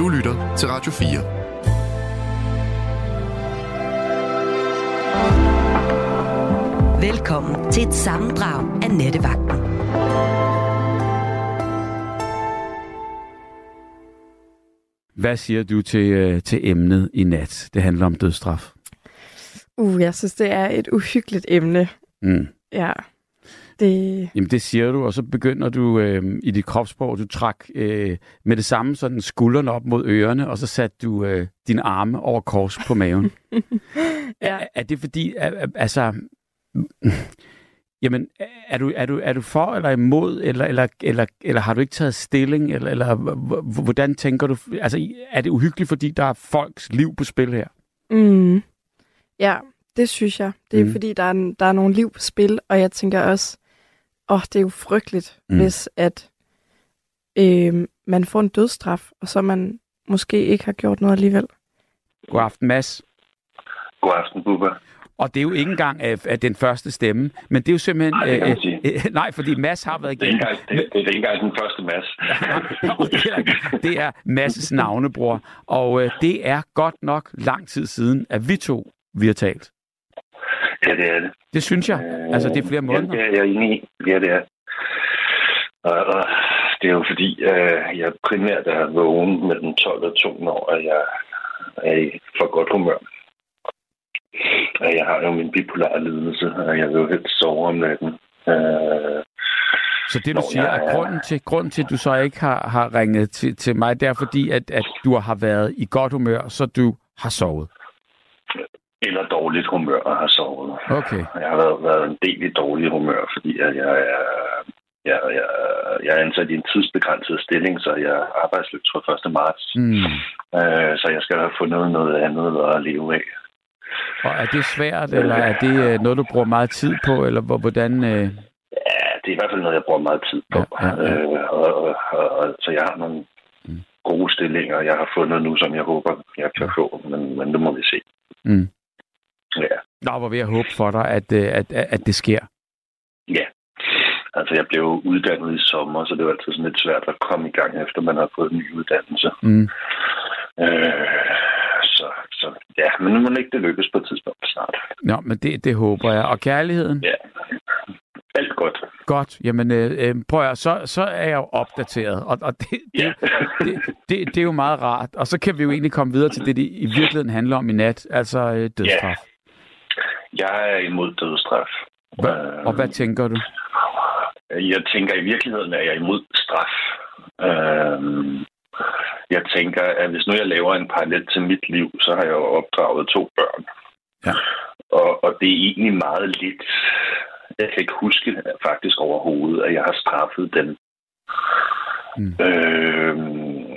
Du lytter til Radio 4. Velkommen til et sammendrag af Nettevagten. Hvad siger du til, øh, til emnet i nat? Det handler om dødstraf. Uh, jeg synes, det er et uhyggeligt emne. Mm. Ja. Det... Jamen det siger du, og så begynder du øh, i dit kropssprog, du trak øh, med det samme sådan skuldrene op mod ørerne, og så satte du øh, dine arme over kors på maven. ja. er, er det fordi, er, altså, jamen, er du, er, du, er du for eller imod, eller, eller, eller, eller har du ikke taget stilling, eller, eller hvordan tænker du, altså er det uhyggeligt, fordi der er folks liv på spil her? Mm. Ja, det synes jeg. Det er mm. fordi, der er, der er nogle liv på spil, og jeg tænker også, åh, oh, det er jo frygteligt, mm. hvis at øh, man får en dødsstraf, og så man måske ikke har gjort noget alligevel. God aften, Mads. God aften, Bubba. Og det er jo ikke engang af, af den første stemme, men det er jo simpelthen... Nej, det øh, øh, nej fordi Mads har været igennem... Det er ikke engang, det, det er ikke engang den første Mads. det er Mads' navnebror, og øh, det er godt nok lang tid siden, at vi to vi har talt. Ja, det er det. Det synes jeg. Øh, altså, det er flere måneder. Ja, det er jeg enig i. Ja, det er. Og, og det er jo fordi, øh, jeg primært er vågen mellem 12 og 2, når jeg er i for godt humør. Jeg har jo min bipolare lidelse, og jeg vil jo helst sove om natten. Øh, så det, du siger, er, at grunden til, grunden til, at du så ikke har, har ringet til, til mig, det er fordi, at, at du har været i godt humør, så du har sovet? Eller dårligt humør og har sovet. Okay. Jeg har været, været en del i dårlig humør, fordi at jeg er... Jeg, jeg, jeg er ansat i en tidsbegrænset stilling, så jeg er arbejdsløs fra 1. marts. Mm. Øh, så jeg skal have fundet noget andet at leve af. Og er det svært, eller er det øh, noget, du bruger meget tid på, eller hvordan... Øh... Ja, det er i hvert fald noget, jeg bruger meget tid på. Ja, ja, ja. Øh, og, og, og, og, så jeg har nogle mm. gode stillinger, jeg har fundet nu, som jeg håber, jeg kan få, men, men det må vi se. Mm. Ja. Nå, hvor vil jeg håbe for dig, at, øh, at, at, at det sker. Ja. Altså, jeg blev uddannet i sommer, så det var altid sådan lidt svært at komme i gang, efter man har fået en ny uddannelse. Mm. Øh, så, så ja, men nu må ikke det lykkes på et tidspunkt snart. Nå, men det, det håber jeg. Og kærligheden? Ja, alt godt. Godt. Jamen, øh, prøv at så, så er jeg jo opdateret, og, og det, det, Ja. det, det, det er jo meget rart. Og så kan vi jo egentlig komme videre til det, det i virkeligheden handler om i nat, altså øh, dødsstraf. Jeg er imod dødsstraf. Hva, og hvad tænker du? Jeg tænker, i virkeligheden er jeg imod straf. Øhm, jeg tænker, at hvis nu jeg laver en parallel til mit liv, så har jeg jo opdraget to børn. Ja. Og, og det er egentlig meget lidt. Jeg kan ikke huske faktisk overhovedet, at jeg har straffet dem. Mm. Øh,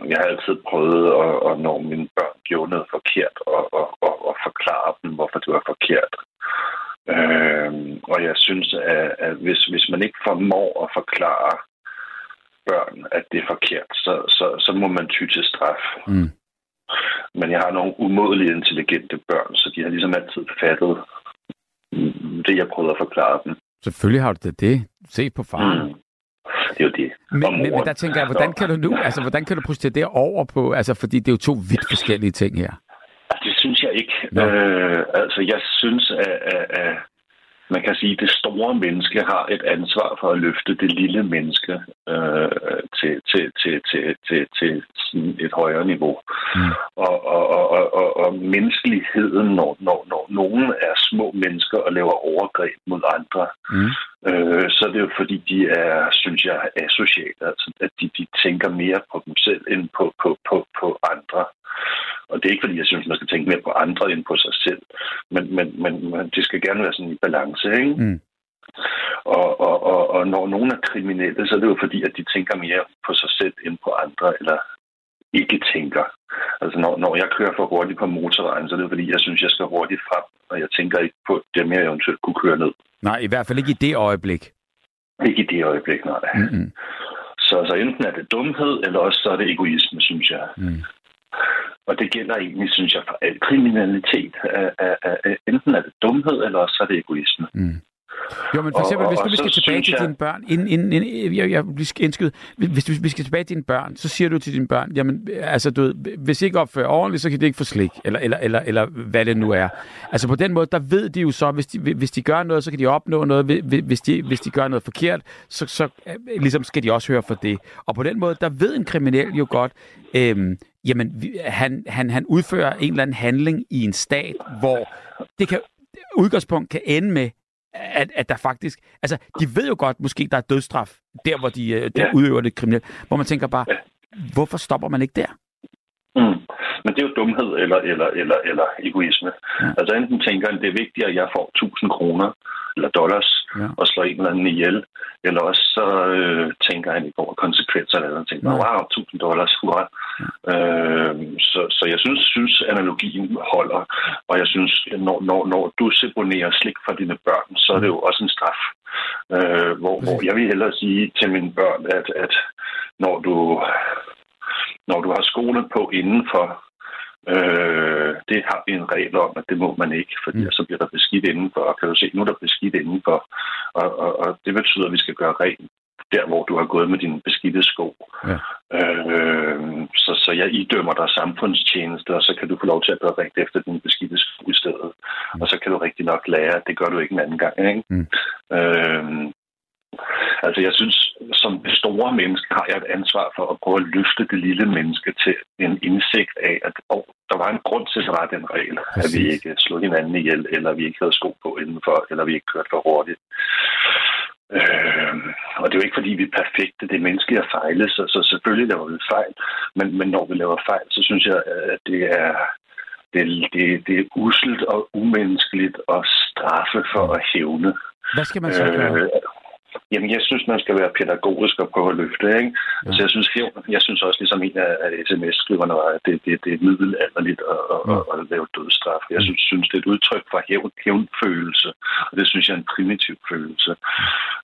jeg har altid prøvet at, at når mine børn gjorde noget forkert, og, og, og, og forklare dem, hvorfor det var forkert. Øh, og jeg synes, at, at hvis, hvis man ikke formår at forklare børn, at det er forkert, så, så, så må man ty til straf. Mm. Men jeg har nogle umådeligt intelligente børn, så de har ligesom altid fattet det, jeg prøvede at forklare dem. Selvfølgelig har du det. det. Se på faren. Mm. Det er jo det. Men, men, men der tænker jeg, hvordan kan du nu, altså hvordan kan du projicere det over på, altså fordi det er jo to vidt forskellige ting her. Øh, altså, jeg synes, at, at, at man kan sige, at det store menneske har et ansvar for at løfte det lille menneske øh, til, til, til, til, til, til sådan et højere niveau. Mm. Og, og, og, og, og, og menneskeligheden, når, når, når nogen er små mennesker og laver overgreb mod andre, Mm. øh, så er det jo fordi, de er, synes jeg, asociale. Altså, at de, de tænker mere på dem selv end på, på, på, på andre. Og det er ikke fordi, jeg synes, man skal tænke mere på andre end på sig selv. Men, men, men, men det skal gerne være sådan i balance, ikke? Mm. Og, og, og, og når nogen er kriminelle, så er det jo fordi, at de tænker mere på sig selv end på andre, eller ikke tænker. Altså når, når jeg kører for hurtigt på motorvejen, så er det jo fordi, jeg synes, jeg skal hurtigt frem, og jeg tænker ikke på dem, jeg eventuelt kunne køre ned. Nej, i hvert fald ikke i det øjeblik. Ikke i det øjeblik, nej. Mm-mm. Så, så enten er det dumhed, eller også så er det egoisme, synes jeg. Mm. Og det gælder egentlig, synes jeg, for al kriminalitet. Øh, øh, øh, enten er det dumhed, eller også er det egoisme. Mm. Jo, men for eksempel, og, hvis nu vi skal tilbage til jeg... dine børn, inden, inden, inden, jeg, jeg bliver indskyde, hvis, hvis vi skal tilbage til dine børn, så siger du til dine børn, jamen, altså, du ved, hvis I ikke opfører ordentligt, så kan de ikke få slik, eller, eller, eller, eller hvad det nu er. Altså på den måde, der ved de jo så, hvis de, hvis de gør noget, så kan de opnå noget, hvis de, hvis de gør noget forkert, så, så øh, ligesom skal de også høre for det. Og på den måde, der ved en kriminel jo godt, øhm, jamen, han, han, han udfører en eller anden handling i en stat, hvor det kan udgangspunkt kan ende med, at, at der faktisk... Altså, de ved jo godt, måske der er dødstraf, der hvor de, øh, ja. udøver det kriminelle, hvor man tænker bare, ja. hvorfor stopper man ikke der? Mm. Men det er jo dumhed eller, eller, eller, eller egoisme. Ja. Altså enten tænker han, det er vigtigt, at jeg får 1000 kroner, eller dollars ja. og slår en eller anden ihjel. Eller også så øh, tænker han ikke over konsekvenser, eller han tænker, wow, 1000 dollars, hurra. Øh, så, så jeg synes, synes, analogien holder, og jeg synes, når, når, når du seponerer slik for dine børn, så er det jo også en straf. Øh, hvor, hvor jeg vil hellere sige til mine børn, at, at når du når du har skoene på indenfor Øh, det har vi en regel om, at det må man ikke, fordi mm. så bliver der beskidt indenfor, og kan du se, nu er der beskidt indenfor, og, og, og det betyder, at vi skal gøre rent der, hvor du har gået med dine beskidte sko. Ja. Øh, så, så jeg idømmer dig samfundstjeneste, og så kan du få lov til at gøre rent efter dine beskidte sko i stedet. Mm. Og så kan du rigtig nok lære, at det gør du ikke en anden gang. Ikke? Mm. Øh, Altså jeg synes, som det store menneske har jeg et ansvar for at prøve at løfte det lille menneske til en indsigt af, at oh, der var en grund til, at der var den regel, Præcis. at vi ikke slog hinanden ihjel, eller vi ikke havde sko på indenfor, eller vi ikke kørte for hurtigt. Øh, og det er jo ikke, fordi vi er perfekte. Det er menneskeligt at fejle, så, så selvfølgelig laver vi fejl. Men, men når vi laver fejl, så synes jeg, at det er, det, det, det er uselt og umenneskeligt at straffe for at hævne. Hvad skal man så gøre? Øh, Jamen, jeg synes, man skal være pædagogisk og prøve at løfte. Ikke? Ja. Så jeg synes, jeg synes også, ligesom en af sms-skriverne var, at det, det, det er middelalderligt at, ja. at, at lave dødstraf. Jeg synes, synes, det er et udtryk for hævn, hævnfølelse, og det synes jeg er en primitiv følelse.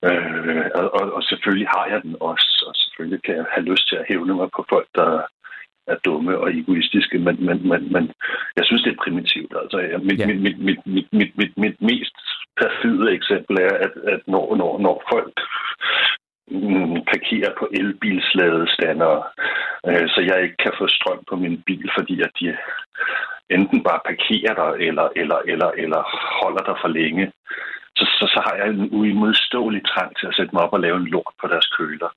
Øh, og, og, og selvfølgelig har jeg den også, og selvfølgelig kan jeg have lyst til at hævne mig på folk, der, er dumme og egoistiske, men, men, men, men jeg synes, det er primitivt. Altså, mit, ja. mit, mit, mit, mit, mit, mit, mit mest perfide eksempel er, at, at når, når, når folk mm, parkerer på elbilsladestander, øh, så jeg ikke kan få strøm på min bil, fordi at de enten bare parkerer der, eller, eller, eller, eller holder der for længe, så, så, så har jeg en uimodståelig trang til at sætte mig op og lave en lort på deres køler.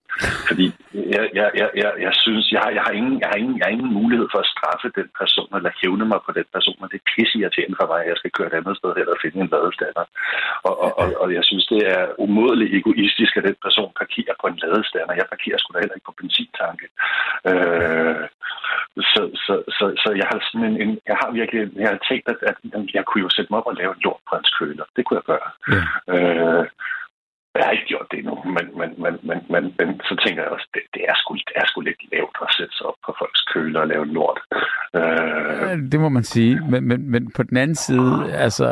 Fordi jeg, jeg, jeg, jeg, jeg synes, jeg har, jeg, har ingen, jeg, har ingen, jeg har ingen mulighed for at straffe den person, eller hævne mig på den person, og det er pisse irriterende for mig, at jeg skal køre et andet sted hen og finde en ladestander. Og, og, og, og jeg synes, det er umådeligt egoistisk, at den person parkerer på en ladestander. Jeg parkerer sgu da heller ikke på benzintanke. Øh, så, så, så, så jeg har sådan en, en, jeg har virkelig jeg har tænkt, at, at jeg kunne jo sætte mig op og lave en lort på hans køler. Det kunne jeg gøre. Ja. Øh, jeg har ikke gjort det endnu, men, men, men, men, men, men så tænker jeg også, det, det, er sgu, det er sgu lidt lavt at sætte sig op på folks køler og lave lort. Øh... Det må man sige, men, men, men på den anden side, altså,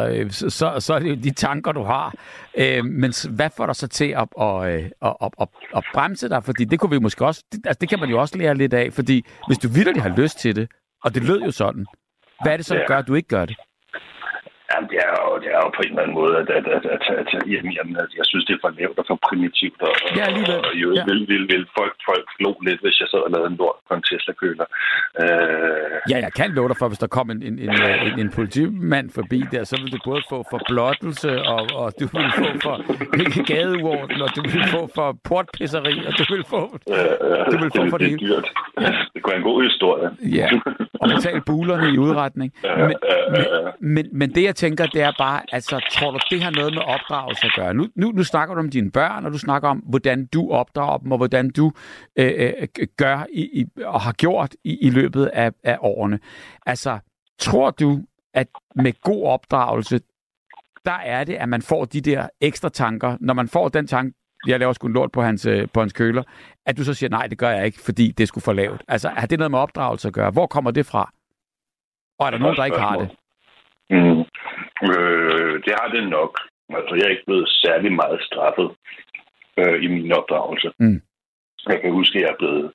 så, så er det jo de tanker, du har. Øh, men hvad får dig så til at, at, at, at, at, at bremse dig? Fordi det kunne vi måske også, det, altså, det kan man jo også lære lidt af, fordi hvis du virkelig har lyst til det, og det lød jo sådan, hvad er det så, der gør, at du ikke gør det? Jamen, det er jo, det er jo på en eller anden måde, at, at, at, at, at, at jamen, jamen, at jeg synes, det er for lavt og for primitivt. Og, ja, alligevel. Og, og jo, ja. vil, vil, vil folk, folk glo lidt, hvis jeg sad og lavede en lort på en Tesla-køler. Øh... Ja, jeg kan love dig for, hvis der kom en, en, en, en, en politimand forbi der, så vil du både få for blottelse, og, og du vil få for gadeorden, og du vil få for portpisseri, og du vil få, ja, ja, du vil få det, for det, det, dyrt. Ja. det kunne være en god historie. Ja, og betale bulerne i udretning. Ja, men, ja, ja, ja. Men, men, men det, jeg tænker, det er bare, altså, tror du, det har noget med opdragelse at gøre? Nu, nu, nu snakker du om dine børn, og du snakker om, hvordan du opdrager dem, og hvordan du øh, øh, gør i, i, og har gjort i, i løbet af, af årene. Altså, tror du, at med god opdragelse, der er det, at man får de der ekstra tanker, når man får den tanke, jeg laver sgu en lort på hans, øh, på hans køler, at du så siger, nej, det gør jeg ikke, fordi det skulle for lavt. Altså, har det noget med opdragelse at gøre? Hvor kommer det fra? Og er der nogen, der ikke har det? Mm. Øh, det har det nok. Altså, jeg er ikke blevet særlig meget straffet øh, i min opdragelse. Mm. Jeg kan huske, at jeg er blevet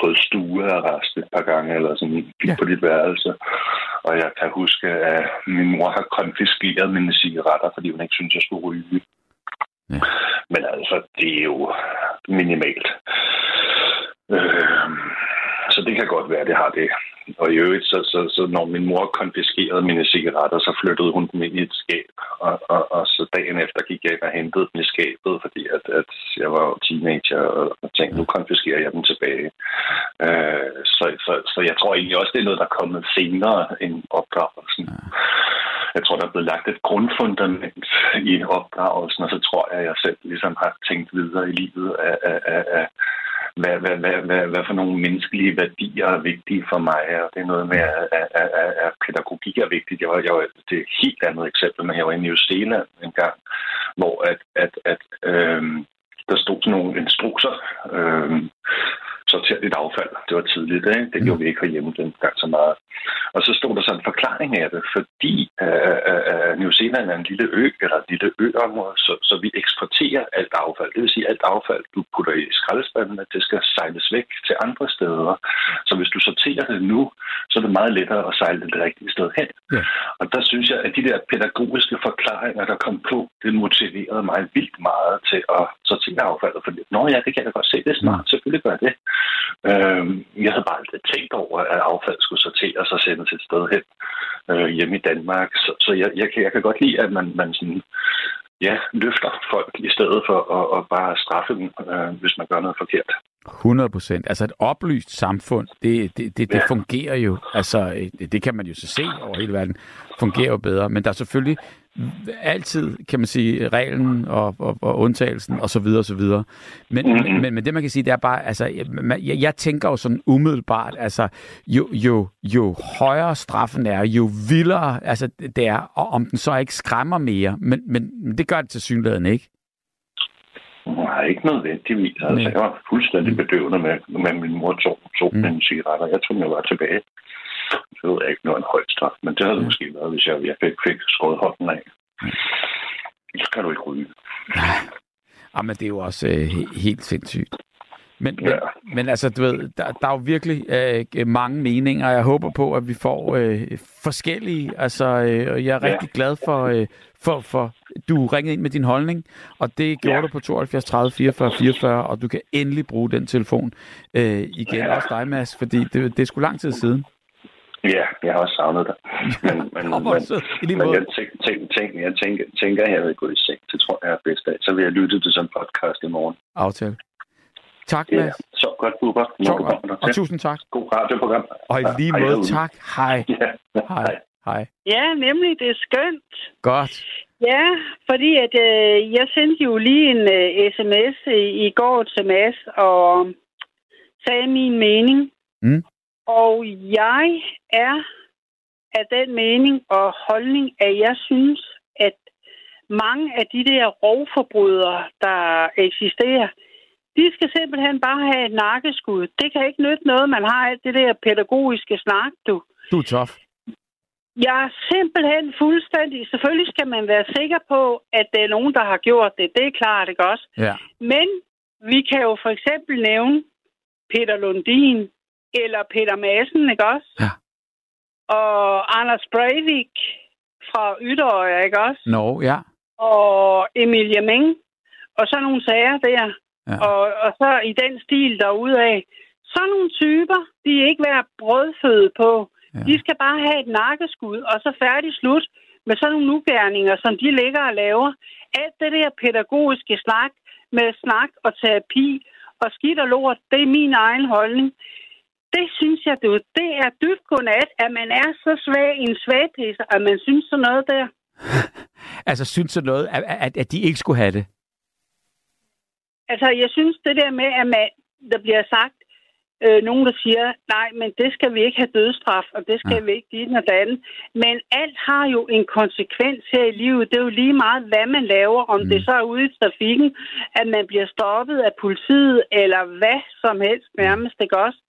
fået stuearrest et par gange, eller sådan ja. på dit værelse. Og jeg kan huske, at min mor har konfiskeret mine cigaretter, fordi hun ikke synes, jeg skulle ryge. Ja. Men altså, det er jo minimalt. Øh, så det kan godt være, det har det. Og i øvrigt, så, så, så når min mor konfiskerede mine cigaretter, så flyttede hun dem ind i et skab. Og, og, og så dagen efter gik jeg ind og hentede dem i skabet, fordi at, at jeg var teenager og tænkte, nu konfiskerer jeg dem tilbage. Øh, så, så, så jeg tror egentlig også, det er noget, der er kommet senere end opdragelsen. Jeg tror, der er blevet lagt et grundfundament i opdragelsen, og så tror jeg, at jeg selv ligesom har tænkt videre i livet af, af, af, af hvad, hvad, hvad, hvad, hvad for nogle menneskelige værdier er vigtige for mig, og det er noget med, at, at, at, at pædagogik er vigtigt. Jeg var, jeg var, det er et helt andet eksempel, men jeg var i New Zealand en gang, hvor at, at, at øhm, der stod sådan nogle instrukser, øhm, sortere dit affald. Det var tidligt, ikke? Det gjorde vi ikke herhjemme gang så meget. Og så stod der sådan en forklaring af det, fordi uh, uh, New Zealand er en lille ø, eller en lille øområde, så, så vi eksporterer alt affald. Det vil sige, alt affald, du putter i skraldespanden, at det skal sejles væk til andre steder. Så hvis du sorterer det nu, så er det meget lettere at sejle det, det rigtige sted hen. Ja. Og der synes jeg, at de der pædagogiske forklaringer, der kom på, det motiverede mig vildt meget til at sortere affaldet. Fordi, nå ja, det kan jeg godt se, det er smart, mm. selvfølgelig gør det. Øh, jeg havde bare aldrig tænkt over, at affald skulle sorteres og sendes et sted hen øh, hjemme i Danmark. Så, så jeg, jeg, kan, jeg kan godt lide, at man, man sådan, ja, løfter folk i stedet for at, at bare straffe dem, øh, hvis man gør noget forkert. 100 procent. Altså et oplyst samfund, det, det, det, det ja. fungerer jo, altså det kan man jo så se over hele verden, fungerer jo bedre. Men der er selvfølgelig altid, kan man sige, reglen og, og, og undtagelsen og så videre og så videre. Men, mm-hmm. men, men det man kan sige, det er bare, altså, jeg, jeg tænker jo sådan umiddelbart, altså, jo, jo, jo højere straffen er, jo vildere altså, det er, og om den så ikke skræmmer mere, men, men det gør det til synligheden ikke. Nej, ikke nødvendigvis. Altså, jeg var fuldstændig bedøvende med, med min mor tog, tog mm. mine cigaretter. Jeg tog mig var tilbage. Så ved jeg ikke noget en høj straf, men det havde det måske været, hvis jeg, jeg fik, fik skåret hånden af. Så kan du ikke ryge. Ja, men det er jo også øh, helt sindssygt. Men, ja. men, men altså, du ved, der, der er jo virkelig øh, mange meninger, jeg håber på, at vi får øh, forskellige. Altså, øh, jeg er ja. rigtig glad for, øh, for, for, du ringede ind med din holdning, og det gjorde ja. du på 72 30 44 44, og du kan endelig bruge den telefon øh, igen. Ja. Også dig, Mads, fordi det, det er sgu lang tid siden. Ja, jeg har også savnet dig. Men, men, men, men jeg, tænk, tænk, tænk, jeg tænker, tænker, at jeg vil gå i seng. Det tror jeg er bedst af. Så vil jeg lytte til sådan en podcast i morgen. Aftale. Tak, Mads. Ja, så godt, Bubber. Så godt. Og tusind tak. God radioprogram. Og i lige måde, hej, tak. Hej. Ja, hej. Hej. Ja, nemlig. Det er skønt. Godt. Ja, fordi at øh, jeg sendte jo lige en øh, sms i, i går til Mads og sagde min mening. Mm. Og jeg er af den mening og holdning, at jeg synes, at mange af de der rovforbrydere, der eksisterer, de skal simpelthen bare have et nakkeskud. Det kan ikke nytte noget, man har alt det der pædagogiske snak, du. Du er tof. Jeg er simpelthen fuldstændig... Selvfølgelig skal man være sikker på, at det er nogen, der har gjort det. Det er klart, ikke også? Ja. Men vi kan jo for eksempel nævne Peter Lundin eller Peter Madsen, ikke også? Ja. Og Anders Breivik fra Ytterøje, ikke også? Nå, no, ja. Og Emilie Meng. Og så nogle sager der. Ja. Og, og så i den stil af. Sådan nogle typer, de er ikke værd brødføde på. Ja. De skal bare have et nakkeskud, og så færdig slut med sådan nogle nugærninger, som de ligger og laver. Alt det der pædagogiske snak med snak og terapi og skidt og lort, det er min egen holdning. Det synes jeg, det, det er dybt godnat, at man er så svag en svagpisser, at man synes sådan noget der. altså synes sådan noget, at, at, at de ikke skulle have det? Altså, jeg synes det der med, at man, der bliver sagt, øh, nogen, der siger, nej, men det skal vi ikke have dødstraf, og det skal ja. vi ikke dit og andet. Men alt har jo en konsekvens her i livet. Det er jo lige meget, hvad man laver, om mm. det så er ude i trafikken, at man bliver stoppet af politiet, eller hvad som helst nærmest, ikke også?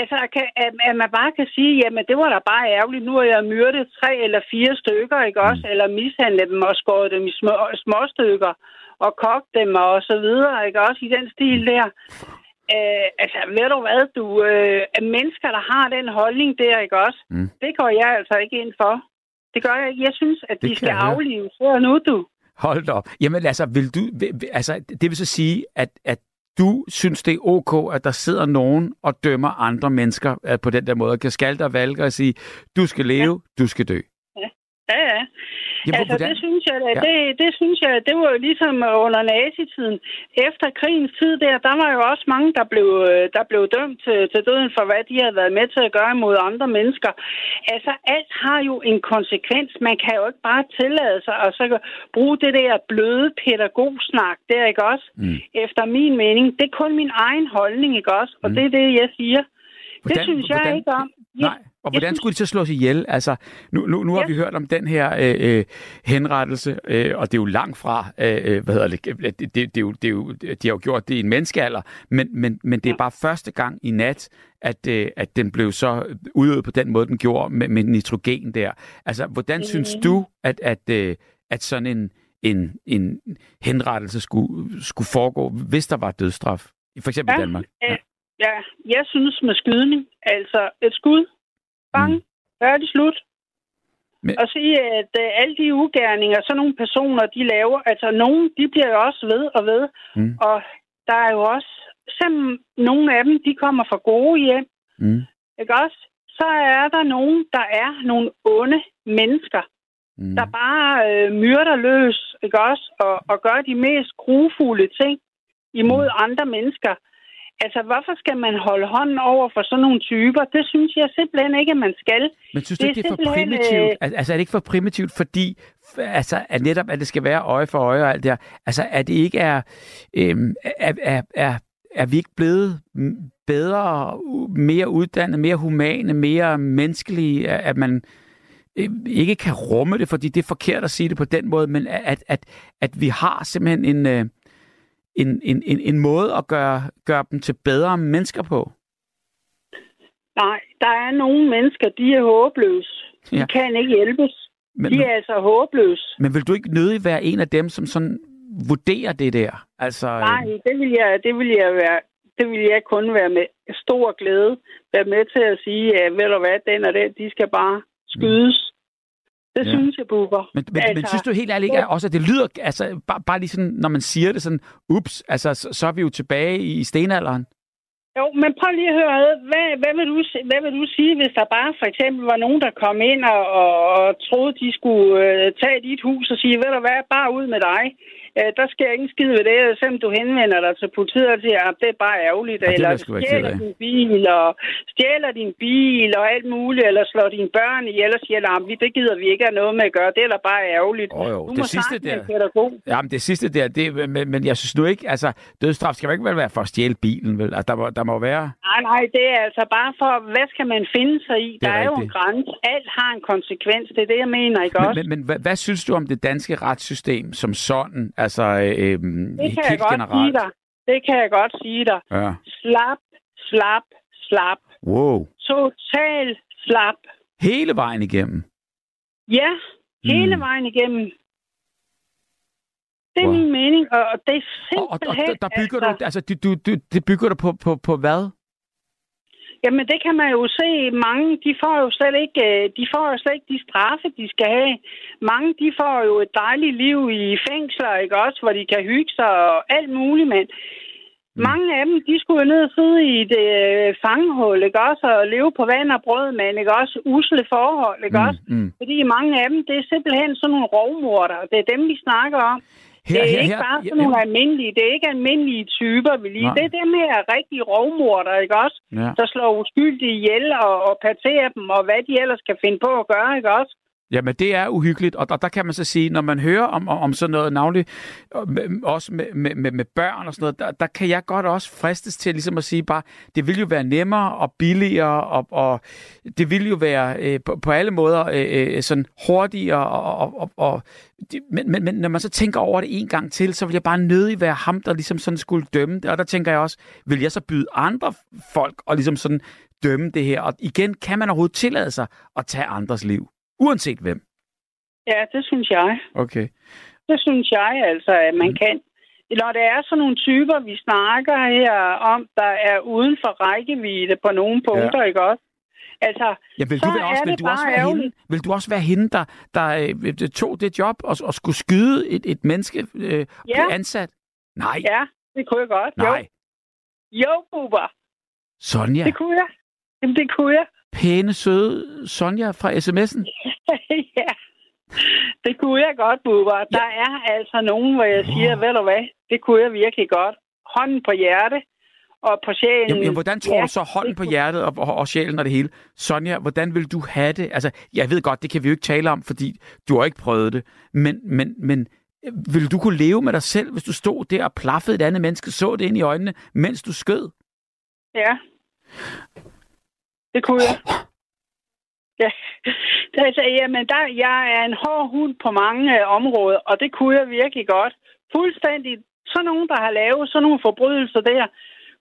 Altså, at, at man bare kan sige, jamen, det var da bare ærgerligt. Nu har jeg myrdet tre eller fire stykker, ikke også? Mm. Eller mishandlet dem og skåret dem i små, små stykker og kogt dem og så videre, ikke også? I den stil der. Øh, altså, ved du hvad, du... Øh, mennesker, der har den holdning der, ikke også? Mm. Det går jeg altså ikke ind for. Det gør jeg ikke. Jeg synes, at de skal aflives her nu, du. Hold op. Jamen altså, vil du, altså, det vil så sige, at, at du synes, det er ok, at der sidder nogen og dømmer andre mennesker øh, på den der måde, kan skalte og valge og sige, du skal leve, ja. du skal dø. Ja, ja. ja. Jamen, altså, hvordan? det synes jeg, ja. det, det synes jeg, det var jo ligesom under nazitiden. Efter krigens tid der, der var jo også mange, der blev, der blev dømt til, til døden for, hvad de havde været med til at gøre mod andre mennesker. Altså, alt har jo en konsekvens. Man kan jo ikke bare tillade sig at så bruge det der bløde pædagogsnak der, ikke også? Mm. Efter min mening. Det er kun min egen holdning, ikke også? Og mm. det er det, jeg siger. Hvordan, det synes jeg hvordan, ikke om. Nej, og hvordan skulle de så slås ihjel? Altså, nu, nu, nu ja. har vi hørt om den her øh, øh, henrettelse, øh, og det er jo langt fra, øh, øh hvad hedder det, det, det, det, er jo, det er jo, de har jo gjort det i en menneskealder, men, men, men det er bare første gang i nat, at, øh, at den blev så udøvet på den måde, den gjorde med, med nitrogen der. Altså, hvordan mm. synes du, at, at, øh, at sådan en, en, en henrettelse skulle, skulle foregå, hvis der var dødsstraf? For eksempel ja, i Danmark. Ja. Ja, jeg synes med skydning, altså et skud, bang, mm. færdig slut. Men... Og sige, at uh, alle de ugerninger, så nogle personer, de laver, altså nogen, de bliver jo også ved og ved. Mm. Og der er jo også, selvom nogle af dem, de kommer fra gode hjem, mm. ikke også? Så er der nogen, der er nogle onde mennesker, mm. der bare øh, myrder løs, ikke også? Og, og gør de mest grufulde ting imod mm. andre mennesker. Altså, hvorfor skal man holde hånden over for sådan nogle typer? Det synes jeg simpelthen ikke, at man skal. Men synes du det ikke, det er for primitivt? Øh... Altså, er det ikke for primitivt, fordi altså, at netop, at det skal være øje for øje og alt det her? Altså, er det ikke er, øhm, er, er, er, er vi ikke blevet bedre, mere uddannet, mere humane, mere menneskelige, at man øh, ikke kan rumme det, fordi det er forkert at sige det på den måde, men at, at, at vi har simpelthen en, øh, en, en, en, en måde at gøre, gøre dem til bedre mennesker på? Nej, der er nogle mennesker, de er håbløse. De ja. kan ikke hjælpes. Men, de er altså håbløse. Men vil du ikke nødig være en af dem, som sådan vurderer det der? Altså, Nej, det vil jeg, det vil jeg være. Det vil jeg kun være med stor glæde være med til at sige, at ved du hvad, den og den, de skal bare skydes. Det ja. synes jeg, Bubber. Men, men, altså, men synes du helt ærligt ikke, også at det lyder, altså bare, bare lige sådan, når man siger det sådan, ups, altså så, så er vi jo tilbage i stenalderen? Jo, men prøv lige at høre, hvad, hvad, vil du, hvad vil du sige, hvis der bare for eksempel var nogen, der kom ind og, og, og troede, de skulle øh, tage dit hus og sige, ved du hvad, bare ud med dig øh, der sker ingen skid ved det, selvom du henvender dig til politiet og siger, at det er bare ærgerligt, ja, eller stjæler din bil, og stjæler din bil og alt muligt, eller slår dine børn ihjel og siger, at det gider vi ikke have noget med at gøre, det er da bare ærgerligt. Oh, jo. Du det sidste der, ja, men det sidste der, det, men, men jeg synes nu ikke, altså dødstraf skal ikke være for at stjæle bilen, vel? Altså, der, må, der må være... Nej, nej, det er altså bare for, hvad skal man finde sig i? Der er, er jo en grænse. Alt har en konsekvens, det er det, jeg mener, ikke men, også? Men, men hvad, hvad synes du om det danske retssystem som sådan? Altså, øh, det kan jeg godt generelt. sige dig. Det kan jeg godt sige dig. Ja. Slap, slap, slap. Wow. Total slap. Hele vejen igennem? Ja, hele mm. vejen igennem. Det er wow. min mening, og det er simpelthen... Og, og, og der bygger altså, du, altså, du, du, det bygger du på, på, på hvad? Jamen, det kan man jo se. Mange, de får jo slet ikke, øh, de får jo slet ikke de straffe, de skal have. Mange, de får jo et dejligt liv i fængsler, ikke også, hvor de kan hygge sig og alt muligt, men mm. mange af dem, de skulle jo ned og sidde i et øh, fangehul, ikke også, og leve på vand og brød, men ikke også usle forhold, ikke mm, også? Mm. Fordi mange af dem, det er simpelthen sådan nogle rovmorder, det er dem, vi snakker om. Her, det er her, ikke her, bare sådan nogle her. almindelige, det er ikke almindelige typer, vi lige. Nej. Det er dem her rigtige rovmorder, ikke også? Ja. Der slår uskyldige ihjel og, og parterer dem, og hvad de ellers kan finde på at gøre, ikke også? Jamen, det er uhyggeligt, og der, der kan man så sige, når man hører om, om sådan noget navnligt, også med, med, med, med børn og sådan noget, der, der kan jeg godt også fristes til ligesom at sige bare, det vil jo være nemmere og billigere, og, og det vil jo være øh, på, på alle måder øh, øh sådan hurtigere, og, og, og, og det, men, men, men når man så tænker over det en gang til, så vil jeg bare nødig være ham, der ligesom sådan skulle dømme det, og der tænker jeg også, vil jeg så byde andre folk og ligesom sådan dømme det her, og igen, kan man overhovedet tillade sig at tage andres liv? Uanset hvem? Ja, det synes jeg. Okay. Det synes jeg altså, at man mm. kan. Når det er sådan nogle typer, vi snakker her om, der er uden for rækkevidde på nogle punkter, ja. ikke også? Altså, ja, vil, du, vil, også, vil, du også være hende, vil du også være hende, der, der øh, tog det job og, og skulle skyde et, et menneske øh, ja. ansat? Nej. Ja, det kunne jeg godt. Nej. Jo, jo Bubber. Sonja. Det kunne jeg. Jamen, det kunne jeg. Pæne, søde Sonja fra sms'en. ja, det kunne jeg godt, Bubber. Ja. Der er altså nogen, hvor jeg siger, oh. ved du hvad, det kunne jeg virkelig godt. Hånden på hjerte og på sjælen. Jamen, jamen hvordan tror ja, du så hånden på hjertet og, og, og sjælen og det hele? Sonja, hvordan vil du have det? Altså, jeg ved godt, det kan vi jo ikke tale om, fordi du har ikke prøvet det. Men, men, men vil du kunne leve med dig selv, hvis du stod der og plaffede et andet menneske, så det ind i øjnene, mens du skød? Ja. Det kunne jeg. Ja. Det, altså, jamen, der, jeg er en hård hund på mange øh, områder, og det kunne jeg virkelig godt. Fuldstændig. Sådan nogen, der har lavet sådan nogle forbrydelser der,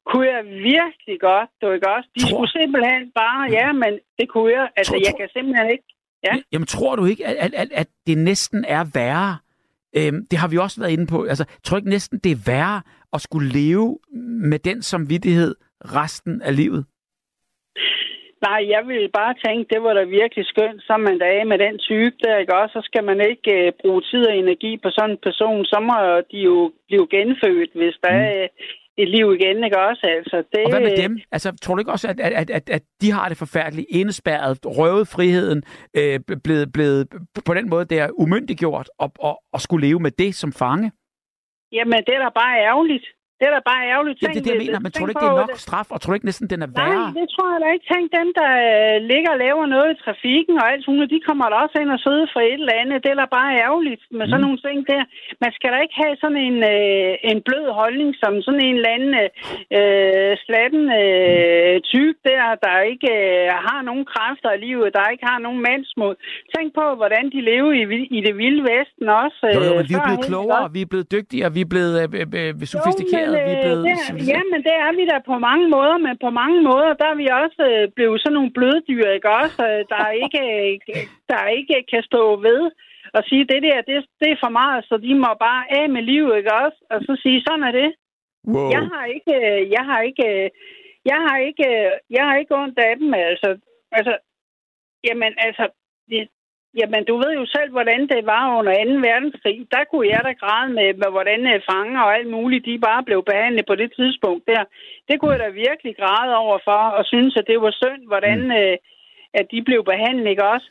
kunne jeg virkelig godt. Det var godt. De tror... skulle simpelthen bare, ja, men det kunne jeg. Altså, tror, jeg kan simpelthen ikke. Ja. Jamen, tror du ikke, at, at, at det næsten er værre? Øhm, det har vi også været inde på. Altså, tror ikke næsten, det er værre at skulle leve med den samvittighed resten af livet? Nej, jeg vil bare tænke, det var da virkelig skønt, så man dag med den type der, ikke også? Så skal man ikke uh, bruge tid og energi på sådan en person, så må de jo blive genfødt, hvis der mm. er et liv igen, ikke også? Altså, det... Og hvad med dem? Altså, tror du ikke også, at, at, at, at de har det forfærdeligt indespærret, røvet friheden, øh, blevet, blevet på den måde der umyndiggjort og, og, og skulle leve med det som fange? Jamen, det er da bare ærgerligt. Det er da bare ærgerligt. Ja, det er det, jeg mener. Men tror du ikke, det er nok straf? Og tror du ikke næsten, den er værre? Nej, det tror jeg da ikke. Tænk dem, der øh, ligger og laver noget i trafikken og alt sådan de kommer da også ind og sidde for et eller andet. Det er da bare ærgerligt med mm. sådan nogle ting der. Man skal da ikke have sådan en, øh, en blød holdning som sådan en eller anden øh, slatten øh, type der, der ikke øh, har nogen kræfter i livet, der ikke har nogen mandsmod. Tænk på, hvordan de lever i, i det vilde vesten også. Øh, jo, jo, men vi er blevet klogere, vi er blevet dygtigere, vi er blevet øh, øh, sofistikerede men, vi er blevet det, Ja, men det er vi da på mange måder, men på mange måder, der er vi også øh, blevet sådan nogle bløddyr, ikke også? Øh, der ikke, der ikke kan stå ved og sige, det der, det, det er for meget, så de må bare af med livet, ikke også? Og så sige, sådan er det. Wow. Jeg har ikke, jeg har ikke, jeg har ikke, jeg har ikke ondt af dem, altså. Altså, jamen, altså, det, Jamen, du ved jo selv, hvordan det var under 2. verdenskrig. Der kunne jeg da græde med, med hvordan øh, fanger og alt muligt, de bare blev behandlet på det tidspunkt der. Det kunne jeg da virkelig græde over for, og synes, at det var synd, hvordan... Mm. Øh, at de blev behandlet, ikke også?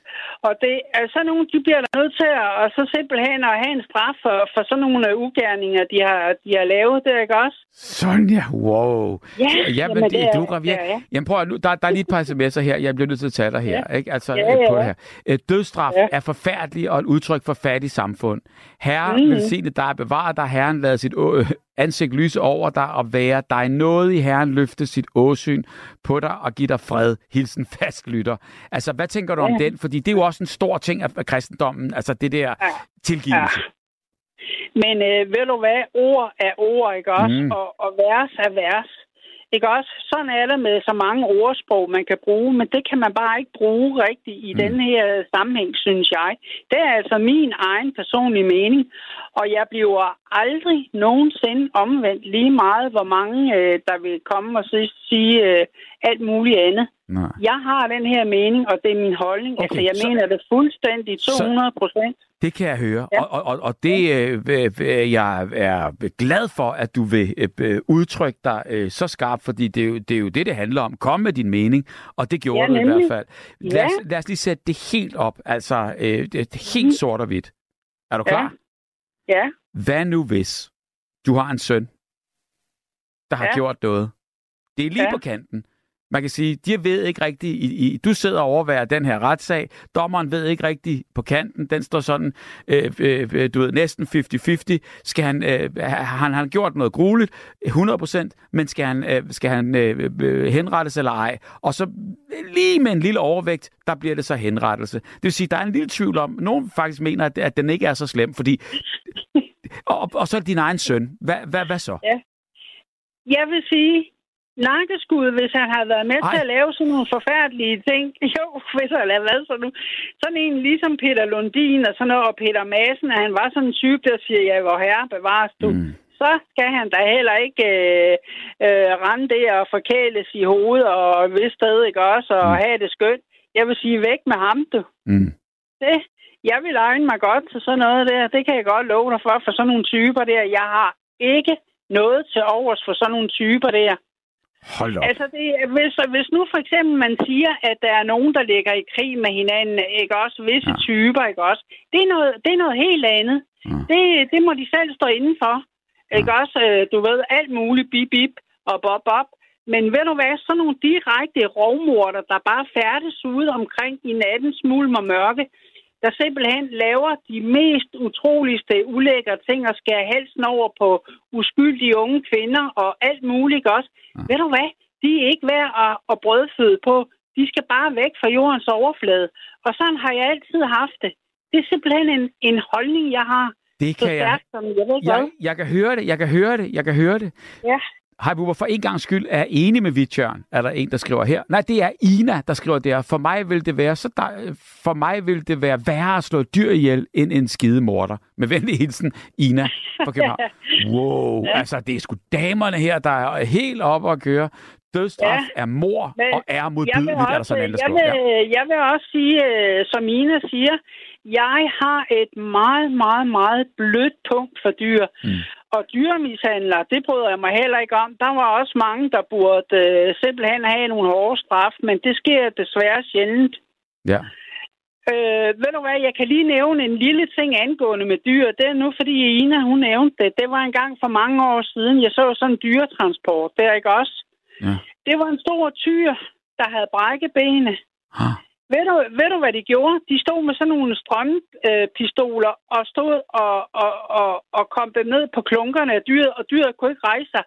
Og det, altså, nogle, de bliver der nødt til at og så simpelthen at have en straf for, for sådan nogle øh, ugerninger, de har, de har lavet, det ikke også? Sonja, wow. Ja, jamen, jamen det, det, du, er, ja, ja. Jamen prøv at, der, der er lige et par sms'er her, jeg bliver nødt til at tage dig her, ja. ikke? Altså, ja, ja. på det her. Øh, dødstraf ja. er forfærdelig og et udtryk for fattig samfund. Herre mm. vil sige dig, bevare dig, Herren lader sit ansigt lyse over dig og være dig noget i Herren løfte sit åsyn på dig og give dig fred. Hilsen fastlytter. Altså, hvad tænker du ja. om den? Fordi det er jo også en stor ting af kristendommen, altså det der ja. tilgivelse. Ja. Men øh, ved du hvad? Ord er ord, ikke også? Mm. Og, og vers er vers. Ikke også? Sådan er det med så mange ordsprog, man kan bruge, men det kan man bare ikke bruge rigtigt i mm. den her sammenhæng, synes jeg. Det er altså min egen personlige mening, og jeg bliver aldrig nogensinde omvendt lige meget, hvor mange øh, der vil komme og sige øh, alt muligt andet. Nej. Jeg har den her mening, og det er min holdning. Okay, altså, jeg så, mener det fuldstændig 200 procent. Det kan jeg høre, ja. og, og, og det øh, jeg er glad for, at du vil øh, udtrykke dig øh, så skarpt, fordi det er, jo, det er jo det, det handler om. Kom med din mening, og det gjorde ja, du i hvert fald. Lad, ja. os, lad os lige sætte det helt op, altså øh, det helt mm. sort og hvidt. Er du klar? Ja. Hvad nu hvis du har en søn, der har ja. gjort noget? Det er lige ja. på kanten. Man kan sige, de ved ikke rigtigt, i, i, du sidder og overværer den her retssag, dommeren ved ikke rigtigt på kanten, den står sådan, øh, øh, du ved, næsten 50-50, skal han, øh, han, han gjort noget grueligt, 100%, men skal han, øh, skal han øh, øh, henrettes eller ej? Og så lige med en lille overvægt, der bliver det så henrettelse. Det vil sige, der er en lille tvivl om, nogen faktisk mener, at, at den ikke er så slem, fordi, og, og så er det din egen søn. Hvad, hvad, hvad så? Ja. Jeg vil sige, nakkeskud, hvis han havde været med Ej. til at lave sådan nogle forfærdelige ting. Jo, hvis han havde været sådan, sådan en ligesom Peter Lundin og sådan noget, og Peter Madsen, at han var sådan en type, der siger, ja, hvor herre bevares du. Mm. så skal han da heller ikke øh, øh, rende det og forkæles i hovedet og ved sted, ikke også, og mm. have det skønt. Jeg vil sige, væk med ham, du. Mm. Det, jeg vil egne mig godt til sådan noget der. Det kan jeg godt love dig for, for sådan nogle typer der. Jeg har ikke noget til overs for sådan nogle typer der. Hold op. Altså, det, hvis, hvis nu for eksempel man siger, at der er nogen, der ligger i krig med hinanden, ikke også? Visse ja. typer, ikke også? Det er noget, det er noget helt andet. Ja. Det, det må de selv stå indenfor. Ja. Ikke også? Øh, du ved, alt muligt bip, bip og bob, bob. Men ved du hvad, sådan nogle direkte rovmorder, der bare færdes ude omkring i nattens mulm og mørke, der simpelthen laver de mest utroligste ulækre ting og skærer halsen over på uskyldige unge kvinder og alt muligt også. Ja. Ved du hvad? De er ikke værd at, at brødføde på. De skal bare væk fra jordens overflade. Og sådan har jeg altid haft det. Det er simpelthen en, en holdning, jeg har. Det kan jeg. Stærkt, som jeg, ved, jeg, jeg kan høre det, jeg kan høre det, jeg kan høre det. Ja. Hej Bubber, for en gang skyld er enig med Vitjørn, er der en, der skriver her. Nej, det er Ina, der skriver der. For mig vil det være så der, for mig vil det være værre at slå et dyr ihjel end en skide morter. Med venlig hilsen, Ina fra København. Wow, ja. altså det er sgu damerne her, der er helt op at køre. Dødstraf ja, er mor og er modbydeligt, er der sådan en, der jeg vil, ja. jeg vil også sige, øh, som Ina siger, jeg har et meget, meget, meget blødt punkt for dyr. Mm. Og dyremishandler, det bryder jeg mig heller ikke om. Der var også mange, der burde øh, simpelthen have nogle hårde straf, men det sker desværre sjældent. Ja. Øh, ved du hvad, jeg kan lige nævne en lille ting angående med dyr. Det er nu, fordi Ina, hun nævnte det. Det var en gang for mange år siden, jeg så sådan en dyretransport der, ikke også? Ja. Det var en stor tyr, der havde brækkebene. Huh. Ved du, ved du, hvad de gjorde? De stod med sådan nogle strømpistoler øh, og stod og, og, og, og kom dem ned på klunkerne af dyret, og dyret kunne ikke rejse sig.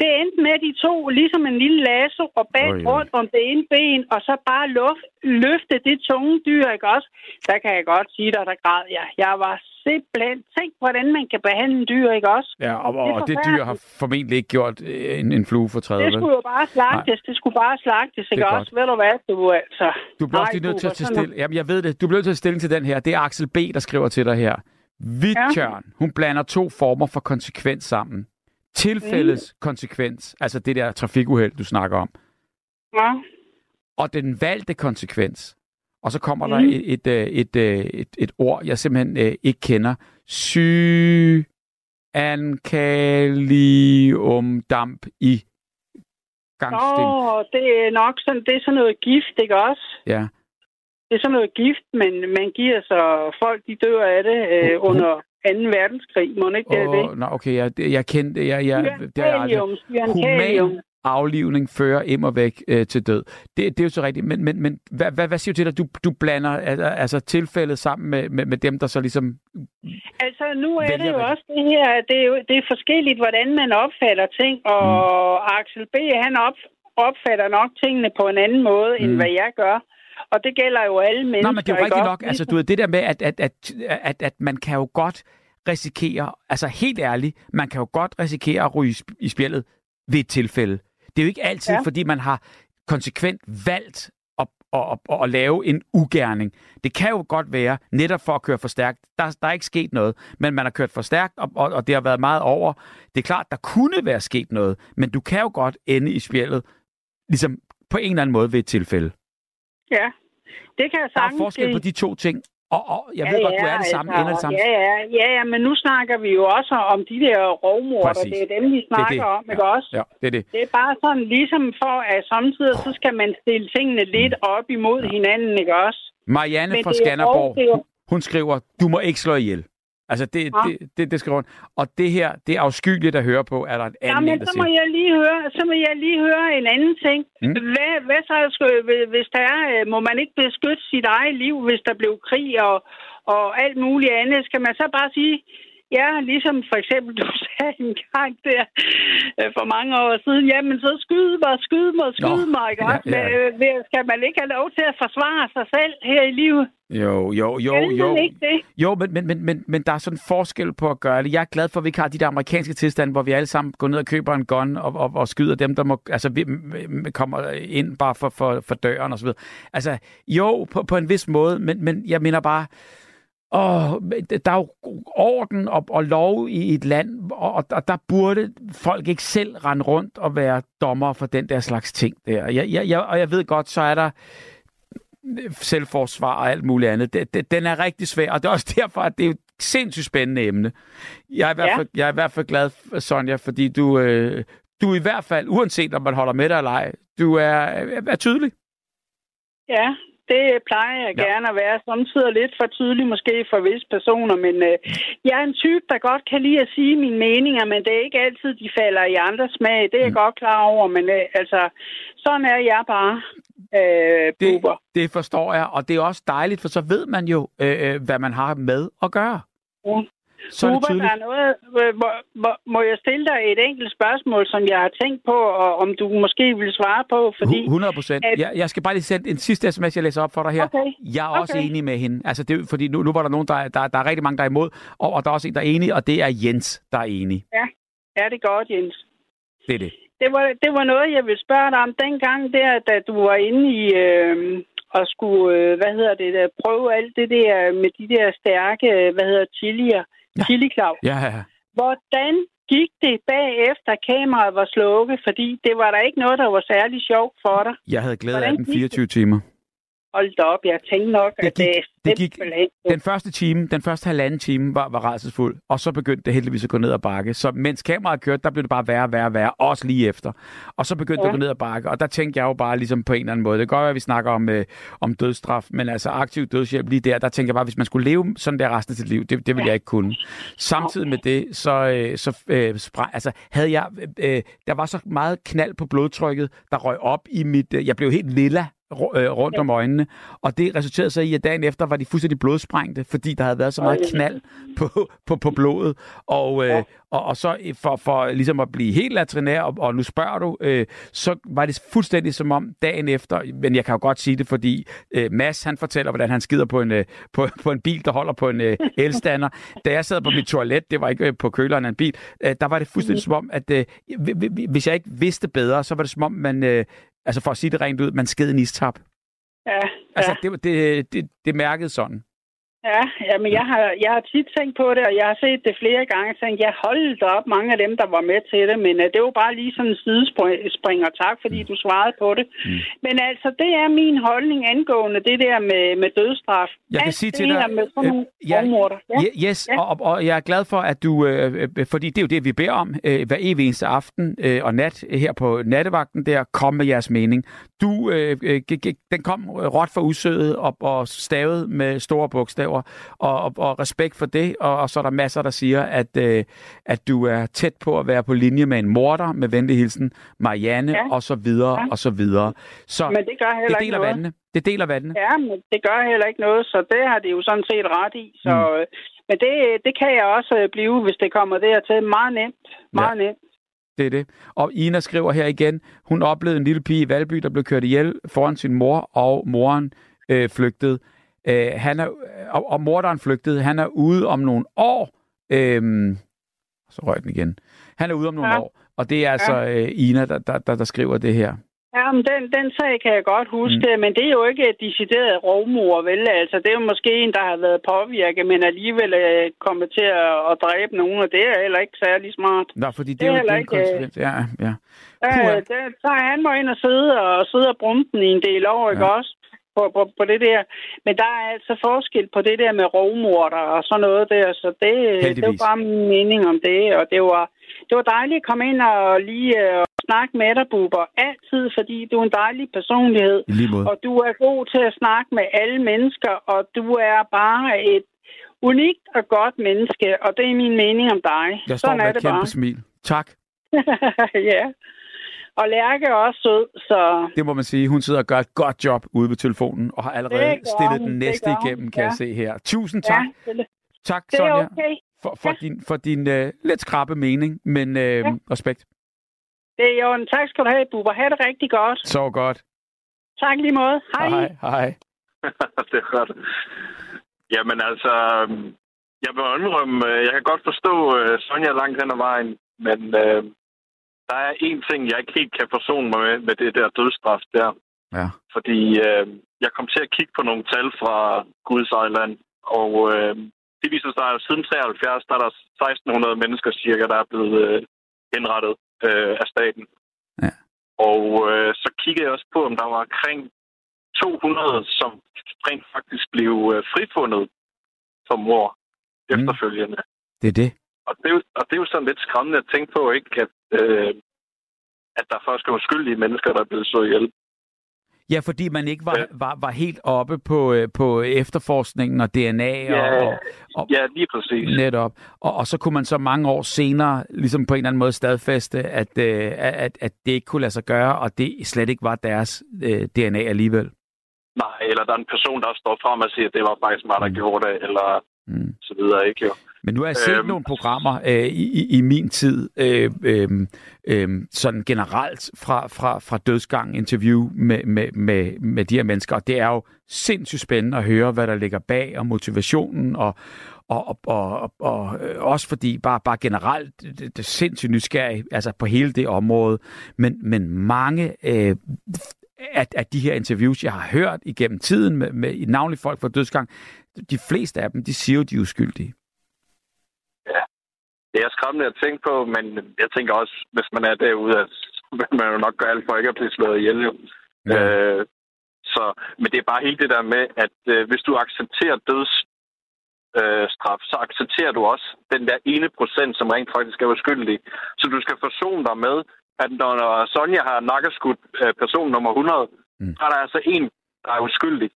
Det endte med, at de tog ligesom en lille lasso og bag rundt om det ene ben, og så bare luft, løfte det tunge dyr, ikke også? Der kan jeg godt sige dig, der græd jeg. Jeg var simpelthen... Tænk, hvordan man kan behandle dyr, ikke også? Ja, og, og det, det dyr har formentlig ikke gjort en, en flue for træet. Det skulle jo bare slagtes. Nej. Det skulle bare slagtes, ikke også? Ved du hvad, du altså... Du bliver også nødt til at tage stille. Jamen, jeg ved det. Du bliver nødt til at stille til den her. Det er Axel B., der skriver til dig her. Vidtjørn, ja. hun blander to former for konsekvens sammen. Tilfældes mm. konsekvens, altså det der trafikuheld, du snakker om. Ja. Og den valgte konsekvens. Og så kommer mm. der et, et, øh, et, et, øh, et, et ord, jeg simpelthen øh, ikke kender. Cyankaliumdamp i gangsten. Åh, oh, det er nok sådan, det er sådan noget gift, ikke også? Ja. Det er sådan noget gift, men man giver så folk, de dør af det øh, uh, under 2. verdenskrig. Må ikke det oh, det? Nå, okay, jeg, jeg kendte, jeg, jeg, det er aldrig. Human aflivning fører immer væk øh, til død. Det, det er jo så rigtigt, men, men, men hvad, hvad, hvad siger du til dig? Du, du blander altså tilfældet sammen med, med, med dem, der så ligesom Altså, nu er det jo hvad? også det her, det er, jo, det er forskelligt, hvordan man opfatter ting, og mm. Axel B., han op, opfatter nok tingene på en anden måde, mm. end hvad jeg gør. Og det gælder jo alle mennesker. Nej, men det er jo rigtigt nok. Altså, du ved, det der med, at, at, at, at, at man kan jo godt risikere, altså helt ærligt, man kan jo godt risikere at ryge i spjældet ved et tilfælde. Det er jo ikke altid, ja. fordi man har konsekvent valgt at, at, at, at lave en ugerning. Det kan jo godt være, netop for at køre for stærkt. Der, der er ikke sket noget, men man har kørt for stærkt, og, og, og det har været meget over. Det er klart, der kunne være sket noget, men du kan jo godt ende i spjældet, ligesom på en eller anden måde ved et tilfælde. Ja, det kan jeg sagtens Der er forskel på de to ting, og, og jeg ved ja, godt, du er det samme, altså, ender det samme. Ja, ja, ja, ja, men nu snakker vi jo også om de der rovmorder. Det er dem, vi snakker det det. om, ikke ja, også? Ja, det er det. Det er bare sådan, ligesom for, at samtidig så skal man stille tingene lidt mm. op imod ja. hinanden, ikke også? Marianne men fra Skanderborg, hun, hun skriver, du må ikke slå ihjel. Altså, det, ja. det, det, det skriver hun. Og det her, det er afskyeligt at høre på, er der en anden ja, men så må jeg lige høre, så må jeg lige høre en anden ting. Mm. Hvad, hvad så, hvis der er, øh, må man ikke beskytte sit eget liv, hvis der blev krig og, og alt muligt andet? Skal man så bare sige, Ja, ligesom for eksempel du sagde en gang der øh, for mange år siden, jamen så skyd mig, skyd mig, skyd mig, ikke ja, ja. Men, øh, skal man ikke have lov til at forsvare sig selv her i livet? Jo, jo, jo, jo. Ikke det? Jo, men, men, men, men, men der er sådan en forskel på at gøre det. Jeg er glad for, at vi ikke har de der amerikanske tilstande, hvor vi alle sammen går ned og køber en gun og, og, og skyder dem, der må, altså, vi, kommer ind bare for, for, for døren og så videre. Altså, jo, på, på en vis måde, men, men jeg mener bare, og der er jo orden og, og lov i et land, og, og der burde folk ikke selv rende rundt og være dommer for den der slags ting der. Jeg, jeg, jeg, og jeg ved godt, så er der selvforsvar og alt muligt andet. Det, det, den er rigtig svær, og det er også derfor, at det er et sindssygt spændende emne. Jeg er i hvert fald, ja. jeg er i hvert fald glad, Sonja, fordi du, øh, du i hvert fald, uanset om man holder med dig eller ej, du er, er, er tydelig. Ja, det plejer jeg ja. gerne at være. Samtidig lidt for tydelig måske for visse personer, men øh, jeg er en type, der godt kan lide at sige mine meninger, men det er ikke altid, de falder i andres smag. Det er jeg mm. godt klar over, men øh, altså, sådan er jeg bare. Øh, det, det forstår jeg, og det er også dejligt, for så ved man jo, øh, øh hvad man har med at gøre. Ja. Så er Super, der er noget, må, må, må jeg stille dig et enkelt spørgsmål, som jeg har tænkt på, og om du måske vil svare på? Fordi, 100 procent. At... Jeg, jeg skal bare lige sætte en sidste sms, jeg læser op for dig her. Okay. Jeg er også okay. enig med hende. Altså, det, fordi nu, nu var der nogen, der, der, der er rigtig mange, der er imod, og, og der er også en, der er enig, og det er Jens, der er enig. Ja, ja det er godt, Jens. Det er det. Det var, det var noget, jeg ville spørge dig om dengang, der, da du var inde i... Øh, og skulle, øh, hvad hedder det, der, prøve alt det der med de der stærke, hvad hedder chilier. Ja. Chili Claus. Ja, ja, ja. Hvordan gik det bagefter kameraet var slukket? Fordi det var der ikke noget, der var særlig sjovt for dig. Jeg havde glædet af den 24 timer. Hold da op, jeg tænkte nok, det gik, at det, det gik, Den første time, den første halvanden time var, var rædselsfuld, og så begyndte det heldigvis at gå ned ad bakke. Så mens kameraet kørte, der blev det bare værre, værre, værre, også lige efter. Og så begyndte ja. det at gå ned ad bakke, og der tænkte jeg jo bare ligesom på en eller anden måde. Det kan godt være, at vi snakker om, øh, om dødsstraf, men altså aktiv dødshjælp lige der, der tænker jeg bare, hvis man skulle leve sådan der resten af sit liv, det, det ville ja. jeg ikke kunne. Samtidig med det, så, øh, så øh, spræ, altså, havde jeg, øh, der var så meget knald på blodtrykket, der røg op i mit, øh, jeg blev helt lilla øh, rundt ja. om øjnene. Og det resulterede så i, at dagen efter var de fuldstændig blodsprængte, fordi der havde været så meget knald på, på, på blodet. Og, øh, og, og så for, for ligesom at blive helt latrinær, og, og nu spørger du, øh, så var det fuldstændig som om dagen efter, men jeg kan jo godt sige det, fordi øh, Mads han fortæller, hvordan han skider på en, øh, på, på en bil, der holder på en øh, elstander. Da jeg sad på mit toilet, det var ikke øh, på køleren af en bil, øh, der var det fuldstændig som om, at øh, hvis jeg ikke vidste bedre, så var det som om, man, øh, altså for at sige det rent ud, man skede en istap. Ja, altså, ja. det, det, det, det mærkede sådan. Ja, ja, men jeg har, jeg har tit tænkt på det, og jeg har set det flere gange, og tænkt, jeg holdt op mange af dem, der var med til det, men uh, det var bare lige sådan en sidespring, og tak, fordi mm. du svarede på det. Mm. Men altså, det er min holdning angående det der med, med dødstraf. Jeg kan sige til dig, med sådan øh, ja, ja. Yes, ja. Og, og jeg er glad for, at du, øh, øh, fordi det er jo det, vi beder om øh, hver evig eneste aften øh, og nat her på nattevagten der, kom med jeres mening. Du, øh, øh, den kom råt for usødet og, og stavet med store bogstaver bogstaver, og, og, og respekt for det, og, og så er der masser, der siger, at, øh, at du er tæt på at være på linje med en morder, med venlig hilsen, Marianne, ja. og så videre, ja. og så videre. Så men det gør heller det deler ikke vandene. Det deler vandene. Ja, men det gør heller ikke noget, så det har de jo sådan set ret i. Så, mm. Øh, men det, det kan jeg også øh, blive, hvis det kommer dertil. Meget nemt. Meget ja. nemt. Det er det. Og Ina skriver her igen, hun oplevede en lille pige i Valby, der blev kørt ihjel foran sin mor, og moren øh, flygtede. Øh, han er, og, og morderen flygtede. Han er ude om nogle år. Øh, så røg den igen. Han er ude om nogle ja. år. Og det er altså ja. øh, Ina, der, der, der, der skriver det her. Ja, men den, den sag kan jeg godt huske, mm. men det er jo ikke et decideret rovmor, vel? Altså, det er jo måske en, der har været påvirket, men alligevel er kommet til at, at dræbe nogen, og det er heller ikke særlig smart. Nå, fordi det, det er jo en konsekvens. Ja, ja. Ja, det, så han må ind og sidde og sidde og brumme den i en del år, ja. ikke også? På, på, på det der. Men der er altså forskel på det der med rovmorder og sådan noget der, så det, det var bare min mening om det, og det var, det var dejligt at komme ind og lige uh, snakke med dig, Buber. Altid, fordi du er en dejlig personlighed. Og du er god til at snakke med alle mennesker, og du er bare et unikt og godt menneske, og det er min mening om dig. Jeg står Sådan med er det kæmpe bare. smil. Tak. ja. Og Lærke er også sød, så... Det må man sige. Hun sidder og gør et godt job ude ved telefonen, og har allerede stillet den næste igennem, kan ja. jeg se her. Tusind tak. Ja, det, tak, det Sonja, okay. for, for ja. din, for din uh, lidt skrappe mening, men uh, ja. respekt. Det er jo en tak skal du have, Bubber. Ha' det rigtig godt. Så godt. Tak lige måde. Hej. Hej, hej. det er godt. Jamen altså, jeg vil indrømme, øh, jeg kan godt forstå Sonja langt hen ad vejen, men uh, der er en ting, jeg ikke helt kan forsone mig med, med det der dødsstraf der. Ja. Fordi øh, jeg kom til at kigge på nogle tal fra Guds Ejland, Og øh, det viser sig, at siden 73, der er der 1600 mennesker cirka, der er blevet øh, henrettet øh, af staten. Ja. Og øh, så kiggede jeg også på, om der var omkring 200, som rent faktisk blev øh, frifundet for mor mm. efterfølgende. Det er det. Og det, er jo, og det er jo sådan lidt skræmmende at tænke på, ikke, at, øh, at der først er uskyldige mennesker, der er blevet slået ihjel. Ja, fordi man ikke var, var, var helt oppe på, øh, på efterforskningen og DNA. Ja, og, og, ja lige præcis. Netop. Og, og så kunne man så mange år senere ligesom på en eller anden måde stadfæste, at, øh, at, at det ikke kunne lade sig gøre, og det slet ikke var deres øh, DNA alligevel. Nej, eller der er en person, der står frem og siger, at det var faktisk mig, der mm. gjorde det, eller mm. så videre, ikke jo. Men nu har jeg set øhm, nogle programmer øh, i, i min tid, øh, øh, øh, sådan generelt fra, fra, fra dødsgang interview med, med, med, med de her mennesker, og det er jo sindssygt spændende at høre, hvad der ligger bag, og motivationen, og, og, og, og, og, og også fordi bare, bare generelt det, det er sindssygt nysgerrig altså på hele det område, men, men mange øh, af, af de her interviews, jeg har hørt igennem tiden med, med navnlig folk fra dødsgang, de fleste af dem, de siger jo, de er uskyldige. Det er skræmmende at tænke på, men jeg tænker også, hvis man er derude, at man jo nok gør alt for ikke at blive slået ihjel. Jo. Ja. Øh, så, men det er bare helt det der med, at øh, hvis du accepterer døds, øh, straf, så accepterer du også den der ene procent, som rent faktisk er uskyldig. Så du skal forsone dig med, at når Sonja har nakkeskudt øh, person nummer 100, mm. så er der altså en, der er uskyldig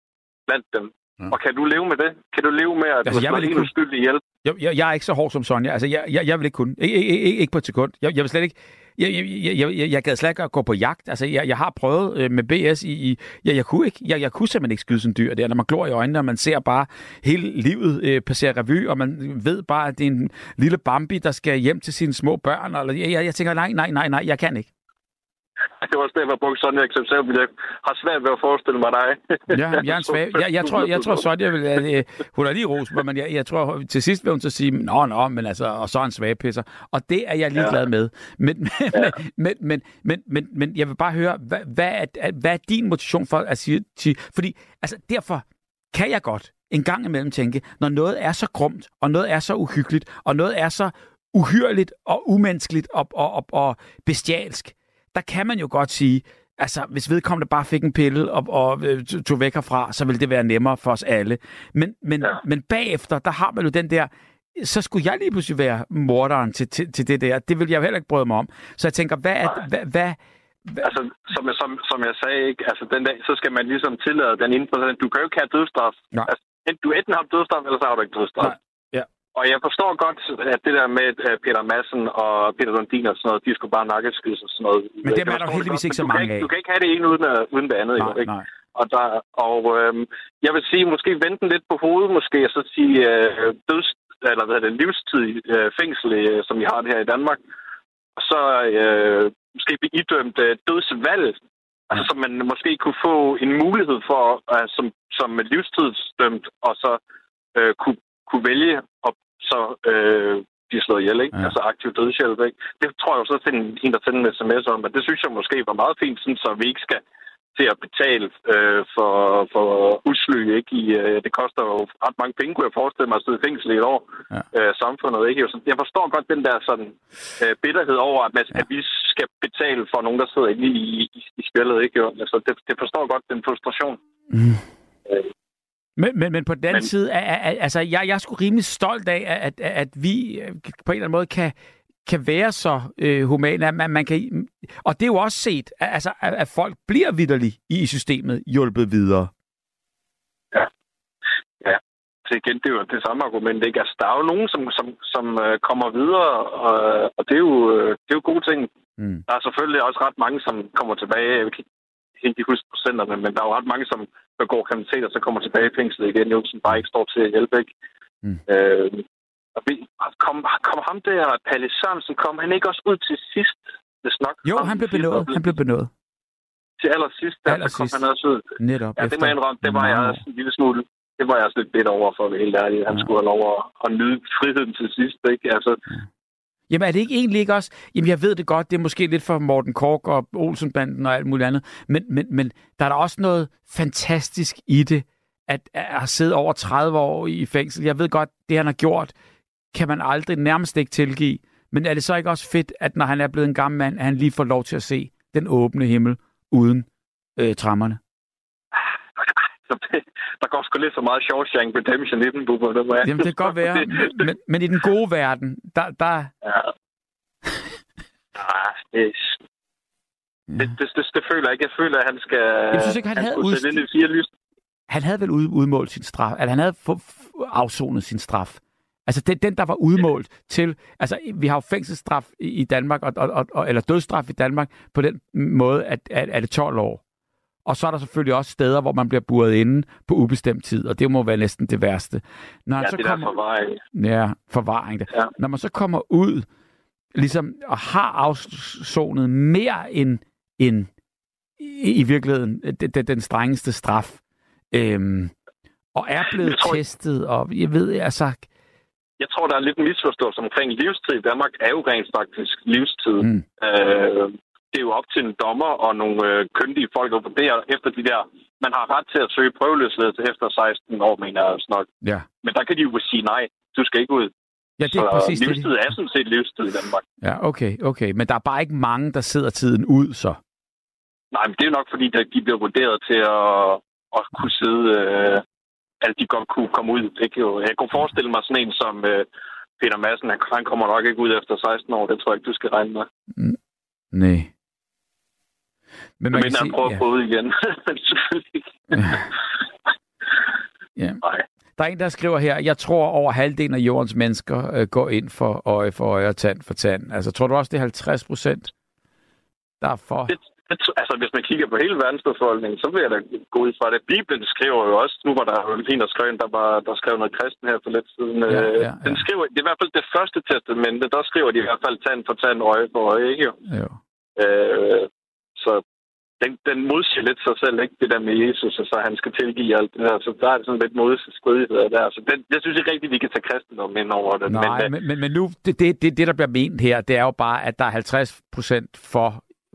blandt dem. Ja. Og kan du leve med det? Kan du leve med, at altså, du har en uskyldig ihjel? Jeg, jeg, jeg er ikke så hård som Sonja. Altså, jeg, jeg, jeg vil ikke kunne. Ik- ikke, ikke, ikke på et sekund. Jeg, jeg vil slet ikke... Jeg, jeg, jeg, jeg, jeg gad slet ikke at gå på jagt. Altså, jeg, jeg har prøvet øh, med BS i... i ja, jeg, kunne ikke, jeg, jeg kunne simpelthen ikke skyde sådan dyr der, når man glor i øjnene, og man ser bare hele livet øh, passere revy, og man ved bare, at det er en lille Bambi, der skal hjem til sine små børn. Eller, jeg, jeg, jeg tænker, nej, nej, nej, nej, jeg kan ikke. Det var også derfor, jeg brugte Sonja eksempel. Jeg har svært ved at forestille mig dig. ja, jeg er svag. Jeg, jeg, tror, jeg tror Sonja vil... Uh, hun er lige ros, men jeg, jeg tror til sidst vil hun så sige, nå, nå, men altså, og så er en svag pisser. Og det er jeg ligeglad ja. med. Men, men, ja. men, men, men, men, men, jeg vil bare høre, hvad, hvad, er, hvad er din motivation for at sige... Til, fordi, altså, derfor kan jeg godt en gang imellem tænke, når noget er så grumt, og noget er så uhyggeligt, og noget er så uhyrligt og umenneskeligt og, og, og, og bestialsk, der kan man jo godt sige, altså hvis vedkommende bare fik en pille og, og øh, tog væk herfra, så ville det være nemmere for os alle. Men, men, ja. men bagefter, der har man jo den der, så skulle jeg lige pludselig være morderen til, til, til det der. Det vil jeg jo heller ikke bryde mig om. Så jeg tænker, hvad er, hvad, hvad, Altså, som, som, som jeg sagde, ikke? Altså, den dag, så skal man ligesom tillade den for Du kan jo ikke have dødstraf. Nej. Altså, du enten har dødstraf, eller så har du ikke dødstraf. Nej. Og jeg forstår godt, at det der med Peter Madsen og Peter Lundin og sådan noget, de skulle bare nakkeskydes og sådan noget. Men det er der heldigvis ikke så mange af. Du kan ikke have det ene uden, uden det andet. Nej, jo, ikke? nej. Og, der, og øhm, jeg vil sige, måske vente den lidt på hovedet, måske, og så sige øh, døds, eller hvad er det, livstid øh, fængsel, øh, som vi har det her i Danmark. Og så øh, måske blive idømt øh, dødsvalg, altså så man måske kunne få en mulighed for, øh, som, som livstidsdømt, og så øh, kunne kunne vælge at så øh, blive slået ihjel, ikke? Ja. Altså aktiv dødshjælp, ikke? Det tror jeg jo så til en, en der sender en sms om, men det synes jeg måske var meget fint, sådan, så vi ikke skal til at betale øh, for, for usly, ikke? I, øh, det koster jo ret mange penge, kunne jeg forestille mig, at sidde i fængsel i et år. Ja. Øh, samfundet, ikke? Jeg forstår godt den der sådan øh, bitterhed over, at, man, ja. at vi skal betale for nogen, der sidder inde i, i, i spillet, ikke? Jo? Altså, det, det forstår godt den frustration. Mm. Øh, men, men, men på den anden men, side, altså, jeg, jeg er sgu rimelig stolt af, at, at, at vi øh, på en eller anden måde kan, kan være så øh, humane, at man, man kan... Og det er jo også set, at, altså, at, at folk bliver vidderligt i systemet hjulpet videre. Ja. Ja. Så igen, det er jo det samme argument, ikke? Altså, der er jo nogen, som, som, som uh, kommer videre, og, og det, er jo, uh, det er jo gode ting. Mm. Der er selvfølgelig også ret mange, som kommer tilbage. Jeg kan ikke huske procenterne, men der er jo ret mange, som begår kriminalitet, og så kommer tilbage i fængslet igen, jo, som bare ikke står til at hjælpe, ikke? Mm. Øh, og vi, kom, kom ham der, Palle Sørensen, kom han ikke også ud til sidst? Det nok, jo, han blev benået. Han blev benået. Til allersidst, der, aller kom han også ud. Netop. Ja, det må jeg indrømme, det var jeg en lille smule det var jeg også lidt bedt over for, at helt ærligt. Han ja. skulle have lov at, at nyde friheden til sidst. Ikke? Altså. Jamen er det ikke egentlig ikke også... Jamen jeg ved det godt, det er måske lidt for Morten Kork og Olsenbanden og alt muligt andet, men, men, men der er der også noget fantastisk i det, at, at har siddet over 30 år i fængsel. Jeg ved godt, det han har gjort, kan man aldrig nærmest ikke tilgive. Men er det så ikke også fedt, at når han er blevet en gammel mand, at han lige får lov til at se den åbne himmel uden øh, trammerne? Der går sgu lidt så meget Shawshank Redemption i den, Bubber. Det Jamen, det kan godt være. men, men, i den gode verden, der... der... Ja. Ah, det, det, det, det, det, føler jeg ikke. Jeg føler, at han skal... Jeg synes ikke, han, han havde ud... fire lys. Han havde vel ud, udmålt sin straf. Altså, han havde afsonet sin straf. Altså den, den, der var udmålt til... Altså, vi har jo fængselsstraf i, i Danmark, og, og, og, eller dødsstraf i Danmark, på den måde, at, at, at det 12 år. Og så er der selvfølgelig også steder, hvor man bliver buret inde på ubestemt tid, og det må være næsten det værste. Når ja, så det kommer, er forvaring. Ja, forvaring. Ja. Når man så kommer ud ligesom, og har afsonet mere end, end i, virkeligheden den, den strengeste straf, øhm, og er blevet tror, testet, og jeg ved, altså... Jeg tror, der er lidt misforståelse omkring livstid i Danmark, er jo rent faktisk livstid. Mm. Øh, det er jo op til en dommer og nogle øh, kyndige folk at vurdere efter de der... Man har ret til at søge prøveløsladelse efter 16 år, mener jeg nok. Ja. Men der kan de jo sige nej, du skal ikke ud. Ja, det er så præcis livstid det. er sådan set livstid i Danmark. Ja, okay, okay. Men der er bare ikke mange, der sidder tiden ud, så? Nej, men det er nok fordi, de bliver vurderet til at, at kunne sidde... Øh, at de godt kunne komme ud. Ikke? Jeg kunne forestille mig sådan en som øh, Peter Madsen, han kommer nok ikke ud efter 16 år. Det tror jeg ikke, du skal regne med. Mm, nej. Men man kan sige, prøver ja. at ud igen. Ja. Nej. Der er en, der skriver her, jeg tror over halvdelen af jordens mennesker øh, går ind for øje for øje og tand for tand. Altså, tror du også, det er 50 procent, der er for? Det, det, altså, hvis man kigger på hele verdensbefolkningen, så vil jeg da gå ud fra det. Bibelen skriver jo også, nu var der jo en der skrev, der, var, der skrev noget kristen her for lidt siden. Ja, øh, ja, ja. Den skriver, det er i hvert fald det første testamente, der skriver de i hvert fald tand for tand, øje for øje, ikke jo? jo. Øh, så den, den modsiger lidt sig selv, ikke? Det der med Jesus, og så han skal tilgive alt det der. Så der er det sådan lidt modstridigheder der. Så den, jeg synes ikke rigtigt, vi kan tage kristendom ind over det. Nej, men, men, men, men nu, det, det, det, det, der bliver ment her, det er jo bare, at der er 50 procent for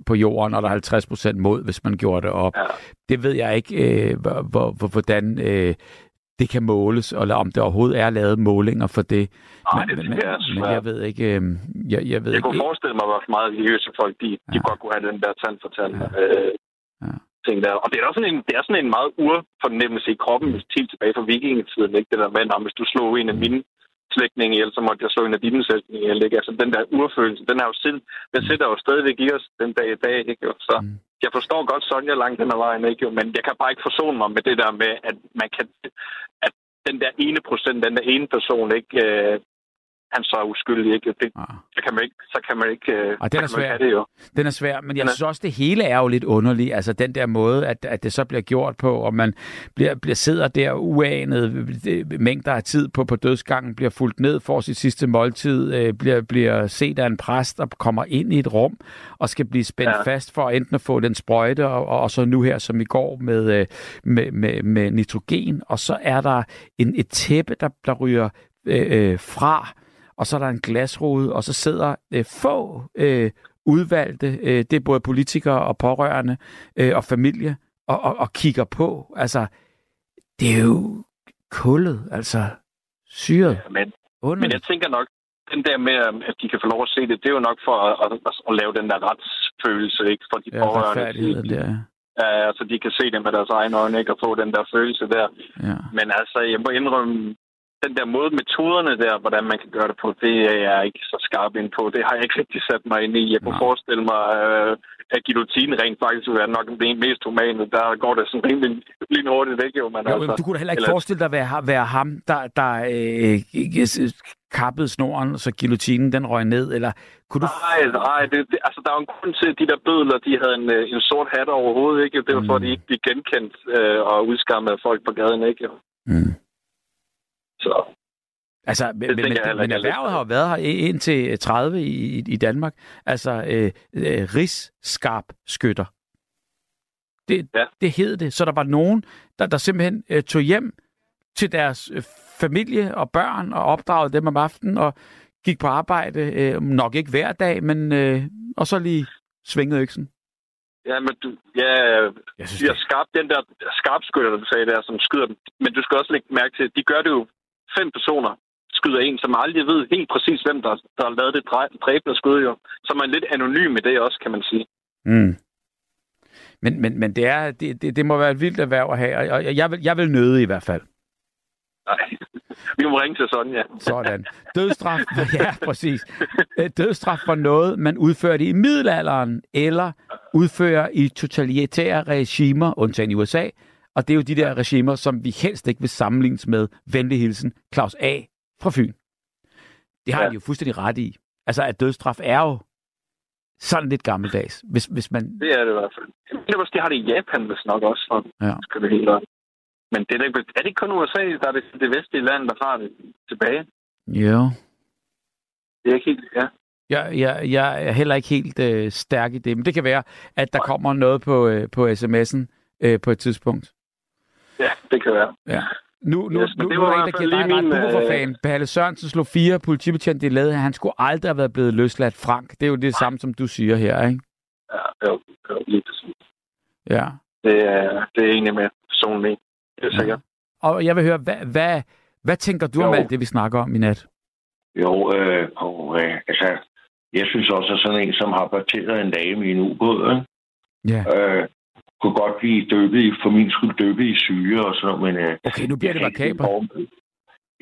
på jorden, og der er 50 procent mod, hvis man gjorde det op. Ja. Det ved jeg ikke, øh, hvor, hvor, hvordan øh, det kan måles, eller om det overhovedet er lavet målinger for det. Nej, men, det men, er men jeg ved ikke... Øh, jeg, jeg, ved jeg kunne ikke, forestille mig, hvor meget religiøse folk, de, ja. de godt kunne have den der tand for tand. Ja. Øh, ja. Ting der. Og det er også sådan en, det er sådan en meget urfornemmelse i kroppen, hvis helt tilbage fra vikingetiden, ikke? Det der med, at hvis du slog en af mine slægtninge ihjel, så måtte jeg slå en af dine slægtninge ihjel, ikke? Altså den der urfølelse, den er jo sind, den sætter jo stadigvæk i os den dag i dag, ikke? Så mm jeg forstår godt Sonja langt den ad vejen, ikke? Men jeg kan bare ikke forsone mig med det der med, at man kan, at den der ene procent, den der ene person, ikke, øh, han så er uskyldig, ikke? Det, ah. så kan man ikke, så kan man ikke, øh, ah, den er svær. det jo. Den er svær, men jeg den synes også, det hele er jo lidt underligt. Altså den der måde, at, at det så bliver gjort på, og man bliver, bliver sidder der uanet mængder af tid på, på dødsgangen, bliver fuldt ned for sit sidste måltid, øh, bliver, bliver set af en præst og kommer ind i et rum og skal blive spændt ja. fast for enten at få den sprøjte, og, og, og så nu her, som i går, med, øh, med, med, med nitrogen, og så er der en, et tæppe, der, der ryger øh, øh, fra, og så er der en glasrude, og så sidder øh, få øh, udvalgte, øh, det er både politikere og pårørende øh, og familie, og, og, og kigger på. Altså, det er jo kullet, altså syret. Ja, men, men jeg tænker nok, den der med, at de kan få lov at se det, det er jo nok for at, at, at, at lave den der retsfølelse, ikke? For de ja, pårørende. Der, ja. Ja, altså de kan se det med deres egne øjne, ikke? Og få den der følelse der. Ja. Men altså, jeg må indrømme, den der måde, metoderne der, hvordan man kan gøre det på, det er jeg ikke så skarp ind på. Det har jeg ikke rigtig sat mig ind i. Jeg kunne Nej. forestille mig, øh, at guillotine rent faktisk vil være nok den mest humane. Der går det sådan rimelig lige hurtigt, ikke jo? Men jo, altså, du kunne da heller ikke eller... forestille dig at være, være ham, der, der øh, kappede snoren, så guillotinen den røg ned, eller kunne du... Nej, nej, det, det, altså der er en grund til, at de der bødler, de havde en, øh, en sort hat overhovedet, ikke? Det var mm. for, at de ikke blev genkendt øh, og udskammet af folk på gaden, ikke? Mm. Så Altså, men, men, men, men erhvervet har været her indtil 30 i, i Danmark. Altså, øh, øh, rigskarp skytter. Det, ja. det hed det. Så der var nogen, der, der simpelthen øh, tog hjem til deres øh, familie og børn og opdragede dem om aftenen og gik på arbejde, øh, nok ikke hver dag, men øh, og så lige svingede øksen. Ja, men du, ja, jeg synes, de har skarpt den der skarpskytter, du sagde der, som skyder dem. Men du skal også lægge mærke til, at de gør det jo fem personer skyder en, som aldrig ved helt præcis, hvem der, der har lavet det dræbende skud, jo. Så man er lidt anonym med det også, kan man sige. Mm. Men, men, men det, er, det, det, det må være et vildt erhverv at have, og jeg vil, jeg vil nøde i hvert fald. Nej, vi må ringe til Sonja. Sådan. Dødstraf, ja, præcis. Øh, dødstraf for noget, man udførte i middelalderen, eller udfører i totalitære regimer, undtagen i USA, og det er jo de der regimer, som vi helst ikke vil sammenlignes med. Venlig hilsen, Claus A. fra Fyn. Det har ja. de jo fuldstændig ret i. Altså, at dødstraf er jo sådan lidt gammeldags, hvis, hvis man... Det er det i hvert fald. Det er måske, har det i Japan, hvis nok også, for ja. skal det helt Men det er, det, er det ikke kun USA, der er det, det vestlige land, der har det tilbage? Jo. Det er ikke helt, ja. Jeg, jeg, jeg er heller ikke helt øh, stærk i det, men det kan være, at der kommer noget på, øh, på sms'en øh, på et tidspunkt. Ja, det kan være. Ja. Nu, nu, yes, nu, nu er der en, der giver dig ret. Du var for fan. Palle Sørensen slog fire politibetjente i ladet. Han skulle aldrig have været blevet løsladt. Frank, det er jo det samme, som du siger her, ikke? Ja, jo, jo lige præcis. Ja. Det er, det er egentlig med personen Det er sikkert. Ja. Og jeg vil høre, hvad, hvad, hvad tænker du jo. om alt det, vi snakker om i nat? Jo, øh, og, øh, altså, jeg synes også, at sådan en, som har parteret en dame i en ubåd? Ja. Øh, kunne godt blive døbet i, for min skyld døbet i syre og sådan noget, men... Øh, okay, nu bliver det makaber.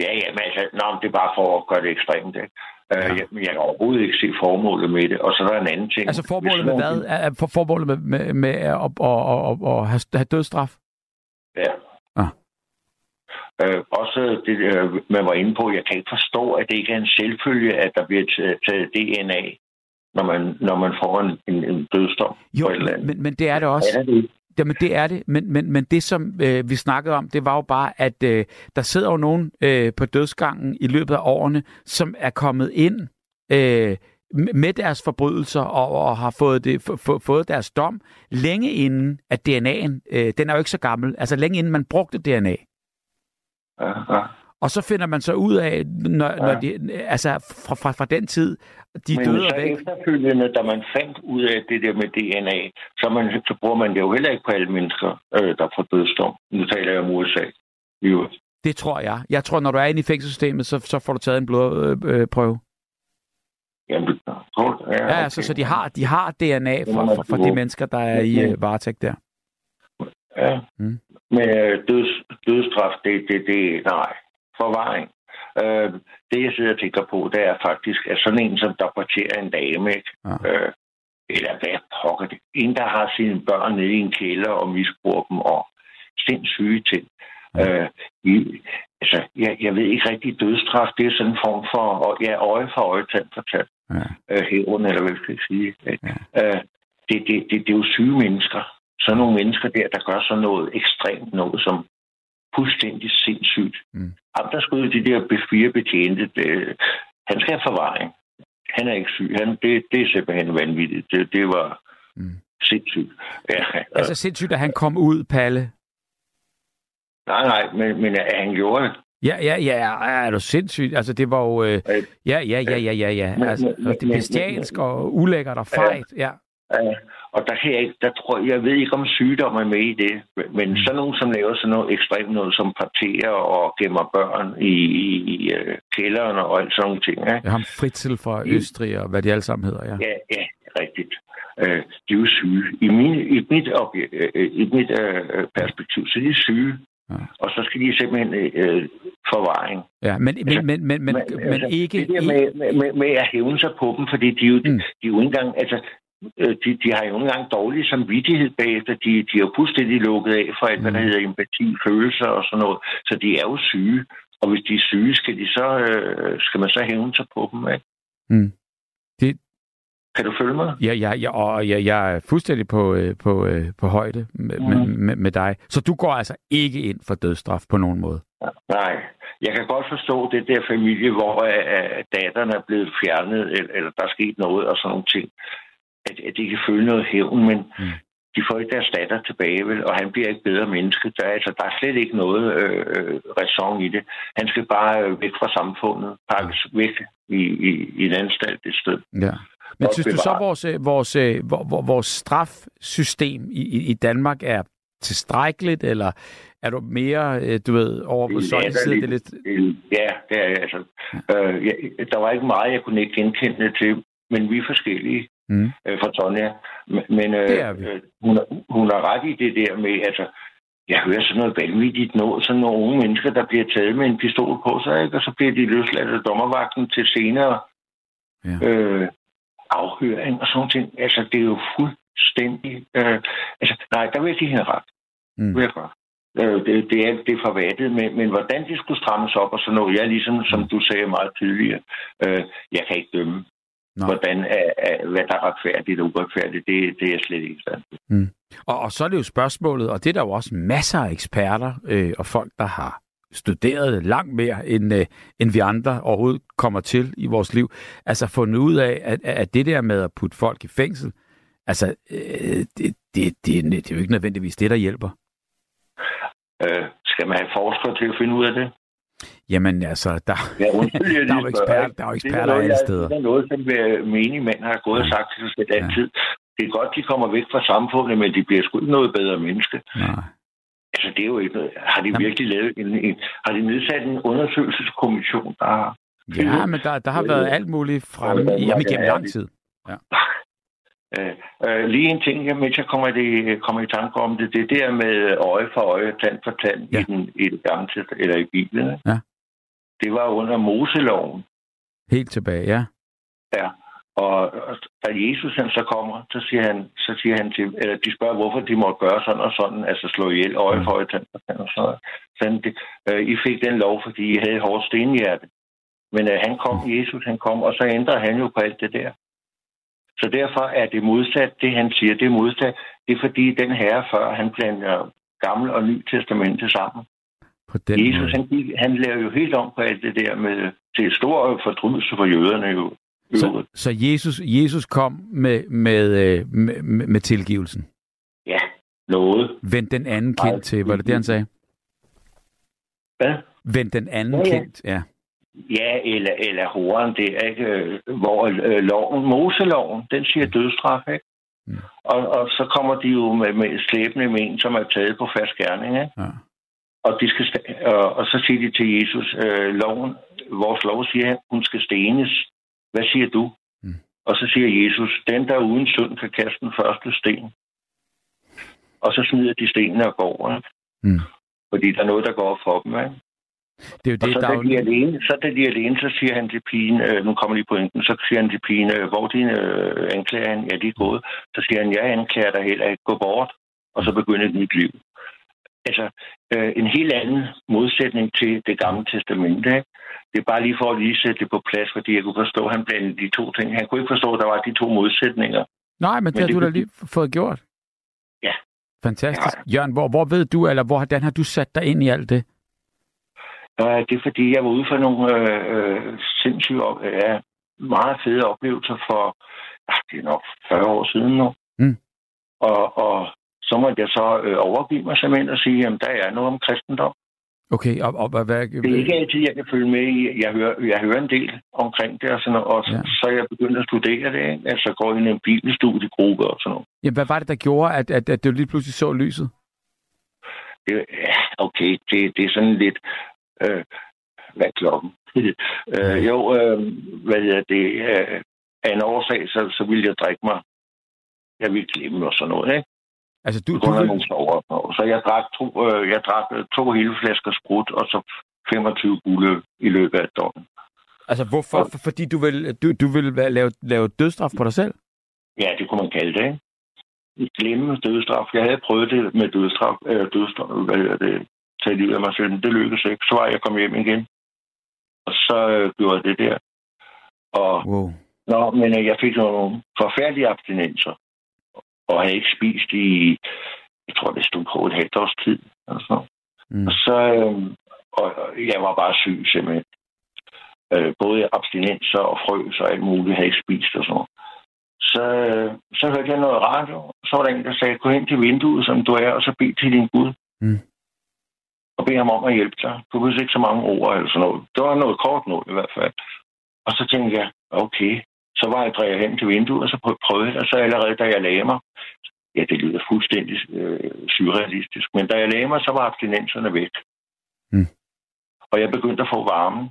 Ja, ja, men altså, nå, det er bare for at gøre det ekstremt, ikke? Øh, ja. jeg, jeg kan overhovedet ikke se formålet med det. Og så er der en anden ting. Altså formålet med hvad? Er for, formålet med, med, med at, at, at, at, have, have dødstraf? Ja. Ah. Øh, også det, øh, man var inde på, jeg kan ikke forstå, at det ikke er en selvfølgelig, at der bliver taget DNA når man, når man får en, en, en dødsdom. Jo, men, men det er det også. Er det? Jamen, det er det. Men, men, men det, som øh, vi snakkede om, det var jo bare, at øh, der sidder jo nogen øh, på dødsgangen i løbet af årene, som er kommet ind øh, med deres forbrydelser og, og har fået, det, f- fået deres dom længe inden, at DNA'en, øh, den er jo ikke så gammel, altså længe inden man brugte DNA. Ja, ja. Og så finder man så ud af, når, ja. når de, altså fra, fra, fra den tid, de Men døde så væk. efterfølgende, da man fandt ud af det der med DNA, så, man, så bruger man det jo heller ikke på alle mennesker, øh, der får dødsdom. Nu taler jeg om USA. Jo. Det tror jeg. Jeg tror, når du er inde i fængselssystemet, så, så får du taget en blodprøve. Øh, Jamen, tror, ja, ja, altså, så de har, de har DNA fra, fra, fra de mennesker, der er i øh, varetægt der. Ja, mm. men øh, døds, dødsstraf, det, det, det, nej forvaring. Øh, det, jeg sidder og tænker på, det er faktisk, at sådan en, som der porterer en dame, ikke? Ja. Øh, eller hvad pokker det? En, der har sine børn nede i en kælder og misbruger dem og sindssyge ting. Ja. Øh, i, altså, jeg, jeg ved ikke rigtig, dødstraf, det er sådan en form for, ja, øje for øje, tand for tand. Ja. Øh, hævn, eller hvad skal jeg sige. Ja. Øh, det, det, det, det er jo syge mennesker. Så nogle mennesker der, der gør sådan noget ekstremt, noget som fuldstændig sindssygt. Mm. Ham, der skød de der B4 betjente, det, han skal have forvaring. Han er ikke syg. Han, det, det er simpelthen vanvittigt. Det, det var mm. sindssygt. Ja, altså sindssygt, at han kom ud, Palle? Nej, nej, men, men at han gjorde det. Ja, ja, ja, er du sindssygt? Altså, det var jo... Øh, ja, ja, ja, ja, ja, ja. Altså, det er bestialsk og ulækkert og fejt, ja. ja. Og der, kan jeg, ikke, der tror jeg, ved ikke, om sygdom er med i det, men mm. sådan nogen, som laver sådan noget ekstremt noget, som parterer og gemmer børn i, i, i uh, kælderen og alt sådan nogle ting. Ja. Jeg har Fritzel fra Østrig og hvad de alle sammen hedder, ja. Ja, ja, rigtigt. Uh, de er jo syge. I, min, i mit, uh, i mit uh, perspektiv, så er de syge. Ja. Og så skal de simpelthen uh, forvaring. Ja, men, altså, men, men, men, men, men altså, ikke... Det der med, med, med at hævne sig på dem, fordi de er jo, mm. de, de er jo ikke engang... Altså, Øh, de, de har jo gange dårlig samvittighed bagefter. De, de er jo fuldstændig lukket af for alt, hvad der mm. hedder empati, følelser og sådan noget. Så de er jo syge. Og hvis de er syge, skal, de så, øh, skal man så hævne sig på dem, ikke? Mm. Det... Kan du følge mig? Ja, ja, ja og jeg, jeg er fuldstændig på, øh, på, øh, på højde med, mm. med, med, med dig. Så du går altså ikke ind for dødsstraf på nogen måde? Nej. Jeg kan godt forstå det der familie, hvor uh, datteren er blevet fjernet, eller, eller der er sket noget og sådan nogle ting at, at de kan føle noget hævn, men mm. de får ikke deres datter tilbage, vel? og han bliver ikke bedre menneske. Der, altså, der er slet ikke noget øh, ræson i det. Han skal bare øh, væk fra samfundet, pakkes ja. væk i, i, i en anstalt et sted. Ja. Men synes du så, vores, vores, vores, vores strafsystem i, i Danmark er tilstrækkeligt, eller er du mere, du ved, over på sådan side? Det lidt... Ja, det er altså. Øh, jeg, der var ikke meget, jeg kunne ikke genkende til, men vi er forskellige mm. øh, fra Tonja. Men øh, øh, hun, hun har ret i det der med, altså, jeg hører sådan noget vanvittigt nå, sådan nogle unge mennesker, der bliver taget med en pistol på sig, ikke? og så bliver de løsladt af dommervagten til senere ja. øh, afhøring og sådan ting. Altså, det er jo fuldstændig... Øh, altså, nej, der vil jeg give hende ret. Mm. Det vil jeg. Øh, det, det, er, det er forvattet, men, men hvordan det skulle strammes op og sådan noget, jeg ligesom, som du sagde meget tydeligere, øh, jeg kan ikke dømme. Nå. Hvordan er, er, hvad der er retfærdigt og uretfærdigt, det, det er slet ikke stand mm. og, og så er det jo spørgsmålet, og det er der jo også masser af eksperter øh, og folk, der har studeret langt mere, end, øh, end vi andre overhovedet kommer til i vores liv. Altså fundet ud af, at, at det der med at putte folk i fængsel, altså øh, det, det, det, det er jo ikke nødvendigvis det, der hjælper. Øh, skal man have forskere til at finde ud af det? Jamen altså, der, ja, undskyld, der, er jo eksperter, der er jo eksperter det er alle steder. Det er noget, som menige mænd har gået og sagt til sig selv altid. Ja. Det er godt, de kommer væk fra samfundet, men de bliver sgu ikke noget bedre menneske. Nej. Altså, det er jo ikke noget. Har de virkelig lavet en, en, har de nedsat en undersøgelseskommission, der har... Ja, men der, der har været alt muligt fremme jamen, igennem lang tid. Ja. Uh, uh, lige en ting, jeg, mens jeg kommer, det, kommer i tanke om det, det der med øje for øje, tand for tand ja. i, den, i det gamle eller i Bibelen. Ja. Det var under Moseloven. Helt tilbage, ja. Ja. Og, og da Jesus han så kommer, så siger han, så siger han til, eller de spørger, hvorfor de må gøre sådan og sådan, altså slå ihjel, øje for øje, og sådan noget. Så han, det, uh, I fik den lov, fordi I havde hårdt stenhjerte. Men uh, han kom, mm. Jesus han kom, og så ændrer han jo på alt det der. Så derfor er det modsat, det han siger, det er modsat. Det er fordi den herre før, han blander gammel og ny testamente sammen. På den Jesus, han, han laver jo helt om på alt det der med til stor fortrydelse for jøderne jo. Så, så Jesus, Jesus kom med, med, øh, med, med tilgivelsen? Ja, noget. Vend den anden kendt til, var det det, han sagde? Hvad? Vend den anden ja, ja. kendt, ja. Ja, eller, eller horen der, ikke? Hvor øh, loven, Moseloven, den siger dødstraf, ikke? Mm. Og, og så kommer de jo med, med slæbende med en, som er taget på fast gerning, ikke? Ja. Og, de skal, og, og så siger de til Jesus, øh, loven, vores lov siger, hun skal stenes. Hvad siger du? Mm. Og så siger Jesus, den der uden synd kan kaste den første sten. Og så smider de stenene og går, ikke? Mm. Fordi der er noget, der går op for dem, ikke? Det er jo det, og så, der da de alene, så da de alene, så siger han til pigen, øh, nu kommer lige pointen, så siger han til pigen, øh, hvor dine øh, anklager han? Ja, de er gået. Så siger han, jeg anklager dig heller ikke, gå bort, og så begynder et nyt liv. Altså, øh, en helt anden modsætning til det gamle testamente. Ikke? Det er bare lige for at lige sætte det på plads, fordi jeg kunne forstå, at han blandede de to ting. Han kunne ikke forstå, at der var de to modsætninger. Nej, men det men har det, du da lige fået gjort. Ja. Fantastisk. Ja. Jørgen, hvor, hvor ved du, eller hvordan har du sat dig ind i alt det? Uh, det er fordi, jeg var ude for nogle uh, sindssyge, uh, meget fede oplevelser for, uh, det er nok 40 år siden nu. Mm. Og, og så måtte jeg så uh, overgive mig simpelthen og sige, at der er noget om kristendom. Okay, og, og hvad... Det er ikke altid, jeg kan følge med i. Jeg hører, jeg hører en del omkring det, og, sådan noget, og ja. så er jeg begyndt at studere det. Ikke? Altså gå ind i en bibelstudiegruppe og sådan noget. Ja, hvad var det, der gjorde, at, at, at du lige pludselig så lyset? Det, okay, det, det er sådan lidt... Øh, hvad klokken? øh, jo, øh, hvad hedder det? Øh, af en årsag, så, så ville jeg drikke mig. Jeg ville glemme og sådan noget, ikke? Altså, du, du vil... Så jeg drak, to, øh, jeg drak øh, to hele flasker sprut, og så 25 gule i løbet af dagen. Altså, hvorfor? Og... Fordi du vil, du, du vil lave, lave dødstraf på dig selv? Ja, det kunne man kalde det, ikke? Glemme dødstraf. Jeg havde prøvet det med dødstraf, øh, dødstraf hvad hedder det, tage livet af mig selv, det lykkedes ikke. Så var jeg kommet hjem igen. Og så øh, gjorde jeg det der. Og, wow. Nå, men øh, jeg fik nogle forfærdelige abstinenser. Og havde ikke spist i, jeg tror, det stod på et halvt års tid. Altså. Mm. Og så, øh, og jeg var bare syg simpelthen. Øh, både abstinenser og frøs og alt muligt, jeg havde ikke spist og sådan noget. Så, øh, så hørte jeg noget radio. Så var der en, der sagde, gå hen til vinduet, som du er, og så bed til din Gud. Mm og bede ham om at hjælpe dig. Du behøver ikke så mange ord eller sådan noget. Det var noget kort noget i hvert fald. Og så tænkte jeg, okay, Så var jeg hen til vinduet, og så prøvede jeg, og så allerede da jeg lagde mig, ja, det lyder fuldstændig øh, surrealistisk, men da jeg lagde mig, så var abstinenserne væk. Mm. Og jeg begyndte at få varmen,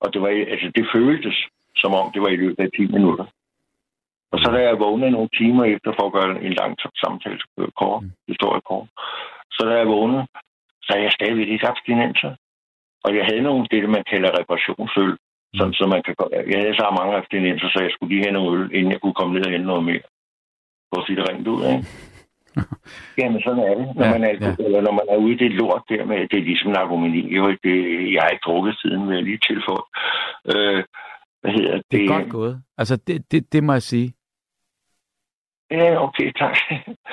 og det, var, altså, det føltes, som om det var i løbet af 10 minutter. Og så da jeg vågnede nogle timer efter for at gøre en lang samtale kort, mm. historiekort, så da jeg vågnede, så havde jeg stadigvæk ikke abstinenser. Og jeg havde nogle, det, man kalder reparationsøl. Mm. Sådan, så man kan, jeg havde så mange abstinenser, så jeg skulle lige have noget øl, inden jeg kunne komme ned og hente noget mere. For at sige det rent ud, ikke? Jamen, sådan er det. Når, ja, man er, ja. eller når man er ude i det lort der med, det er ligesom narkomani. Jo, det, jeg har ikke drukket siden, vil jeg lige tilføje. Øh, hvad hedder det? Det er godt gået. Altså, det, det, det må jeg sige. Ja, okay, tak.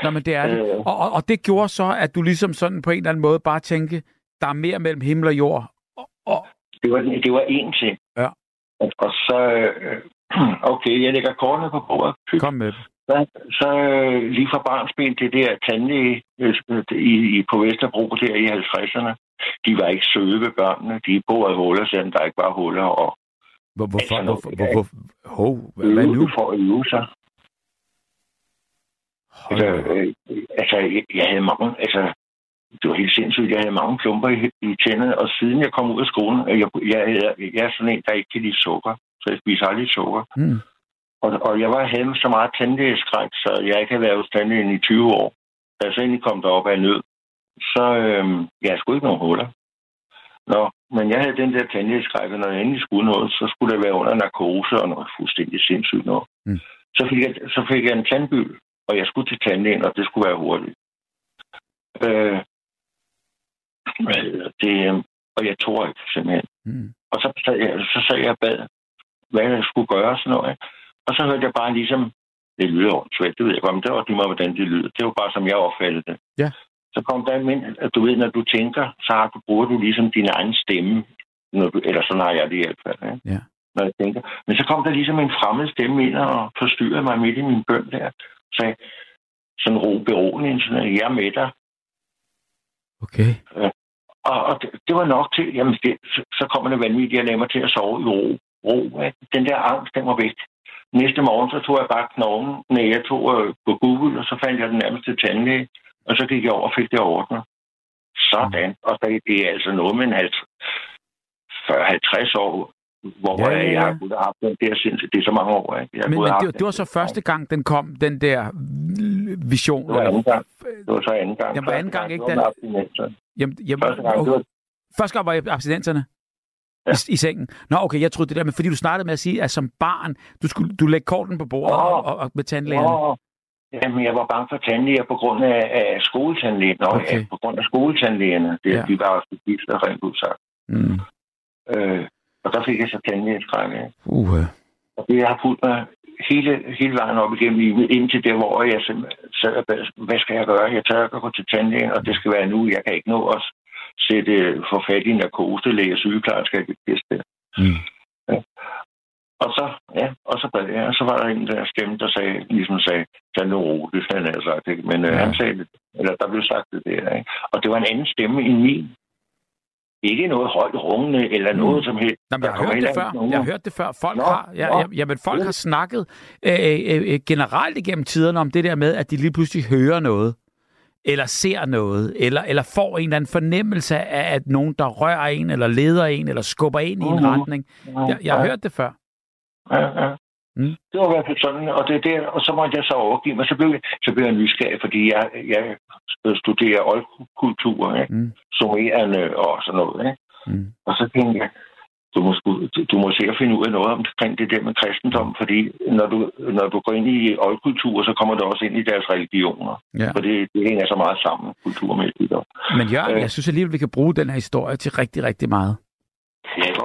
Nå, men det er det. Øh. Og, og, og det gjorde så, at du ligesom sådan på en eller anden måde bare tænkte, der er mere mellem himmel og jord. Og, og... Det, var, det var én ting. Ja. Og, og så, øh, okay, jeg lægger kortene på bordet. Kom med. Så, så øh, lige fra barnsben det her tandlæge øh, i, i, på Vesterbro der i 50'erne, de var ikke søde ved børnene. De boede huller, selvom der ikke var huller. Og, hvor, hvorfor? Altså, hvorfor, hvor, hvor, hov, hvad, hvad nu? For at øve sig. Altså, øh, altså, jeg havde mange, altså, det var helt sindssygt. Jeg havde mange klumper i, i tænderne, og siden jeg kom ud af skolen, jeg, jeg, jeg, jeg er sådan en, der ikke kan lide sukker, så jeg spiser aldrig sukker. Mm. Og, og jeg var havde så meget tandlægeskræk, så jeg ikke havde været hos tandlægen i 20 år. Da jeg så egentlig kom derop af nød, så øhm, jeg skulle ikke nogen huller. Nå, men jeg havde den der tandlægeskræk, og når jeg endelig skulle noget, så skulle det være under narkose og noget fuldstændig sindssygt noget. Mm. Så, fik jeg, så fik jeg en tandbyld, og jeg skulle til tandlægen, og det skulle være hurtigt. Øh, det, øhm, og jeg tog ikke, simpelthen. Mm. Og så sad jeg, så sad jeg bad, hvad jeg skulle gøre sådan noget. Og så hørte jeg bare ligesom, det lyder ordentligt, det ved jeg godt, men det var lige meget, hvordan det lyder. Det var bare, som jeg opfattede det. Ja. Så kom der ind, at du ved, når du tænker, så har du, bruger du ligesom din egen stemme. Når du, eller sådan har jeg det i hvert fald. Ja? Ja. Når jeg tænker. Men så kom der ligesom en fremmed stemme ind og forstyrrede mig midt i min bøn der. Så sagde, sådan ro beroligende, sådan, jeg er med dig. Okay. Ja. Og, og det, det, var nok til, jamen det, så, så kommer det vanvittigt, jeg lader mig til at sove i ro. ro ja. Den der angst, den var væk. Næste morgen, så tog jeg bare knoglen, når jeg tog øh, på Google, og så fandt jeg den nærmeste tandlæge, og så gik jeg over og fik det ordnet. Sådan. Og så det er altså noget med en 50 år, hvor ja, ja, ja. jeg har kunnet have den der sindssygt. Det er så mange år, ikke? Jeg men men det, det var så første gang, den kom, den der vision? Det var anden gang. Det var så anden gang. Jamen, anden gang, ikke? Den... Jamen, jamen, første gang, det var... Første gang var abstinenserne? Ja. I, I, sengen? Nå, okay, jeg troede det der, men fordi du startede med at sige, at som barn, du skulle du lægge korten på bordet oh, og, og, med tandlægerne. Oh, Jamen, jeg var bange for tandlæger på grund af, af skoletandlægen. Nå, okay. ja, på grund af skoletandlægerne. Det, ja. De var også gift og rent udsagt. Mm. Øh, og der fik jeg så tandlægeskræk af. Uh. Og det har fulgt mig hele, hele vejen op igennem livet, indtil der, hvor jeg sad og hvad skal jeg gøre? Jeg tager at gå til tandlægen, og det skal være nu. Jeg kan ikke nå at sætte for fat i narkose, læge sygeplejerske, jeg kan det. Mm. Ja. Og så, ja, og så, ja, så var der en der stemme, der sagde, ligesom sagde, tag nu ro, det han havde sagt, ikke? Men øh, ja. han sagde det, eller der blev sagt det der, ikke? Og det var en anden stemme end min. Ikke noget højt rungende eller noget mm. som helst. Jamen, jeg, har hørt det før. jeg har hørt det før. Folk Nå, har, ja, ja, jamen, folk ja. har snakket øh, øh, øh, generelt igennem tiderne om det der med, at de lige pludselig hører noget, eller ser noget, eller, eller får en eller anden fornemmelse af, at nogen, der rører en, eller leder en, eller skubber ind mm-hmm. i en mm-hmm. retning. Jeg, jeg har hørt det før. Ja, ja. Mm. Det var i hvert fald sådan, og, det der, og så måtte jeg så overgive mig. Så blev jeg, så blev jeg nysgerrig, fordi jeg, jeg studerer oldkultur, ikke? Mm. summerende og sådan noget. Ikke? Mm. Og så tænkte jeg, du må, du må sikkert finde ud af noget omkring det der med kristendom, fordi når du, når du går ind i oldkultur, så kommer du også ind i deres religioner. Ja. For det, det hænger så meget sammen, kulturmæssigt. Men Jørgen, øh, jeg synes alligevel, vi kan bruge den her historie til rigtig, rigtig meget.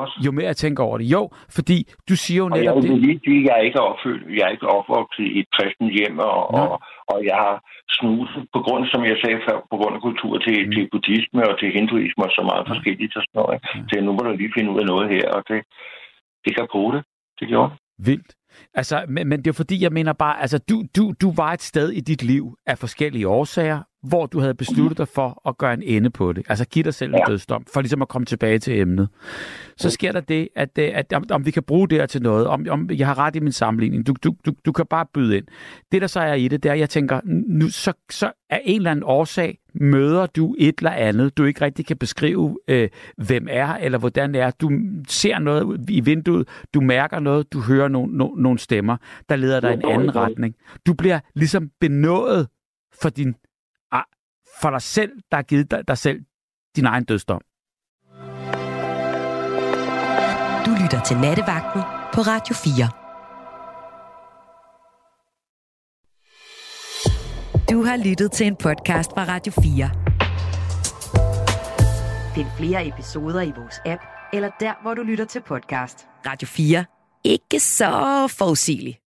Også. Jo mere jeg tænker over det. Jo, fordi du siger jo netop og jeg det. Lige jeg er ikke opfyldt. Jeg er ikke opvokset i et kristent hjem, og, og, og jeg har snuset på grund, som jeg sagde før, på grund af kultur til, mm. til buddhisme og til hinduisme og så meget mm. forskelligt og sådan noget. Mm. Så nu må du lige finde ud af noget her, og det, det kan bruge det. Det gjorde. Vildt. Altså, men, men det er fordi, jeg mener bare, altså, du, du, du var et sted i dit liv af forskellige årsager, hvor du havde besluttet dig for at gøre en ende på det. Altså give dig selv en ja. dødsdom, for ligesom at komme tilbage til emnet. Så sker der det, at, øh, at om, om vi kan bruge det her til noget, om, om jeg har ret i min sammenligning, du, du, du, du kan bare byde ind. Det, der så er i det, det er, jeg tænker, nu, så, så er en eller anden årsag, møder du et eller andet, du ikke rigtig kan beskrive, øh, hvem er, eller hvordan det er. Du ser noget i vinduet, du mærker noget, du hører nogle no, nogle stemmer, der leder dig i en anden retning. Du bliver ligesom benået for din for dig selv, der har givet dig, dig selv din egen dødsdom. Du lytter til Nattevagten på Radio 4. Du har lyttet til en podcast fra Radio 4. Find flere episoder i vores app, eller der, hvor du lytter til podcast. Radio 4. Ikke så forudsigeligt.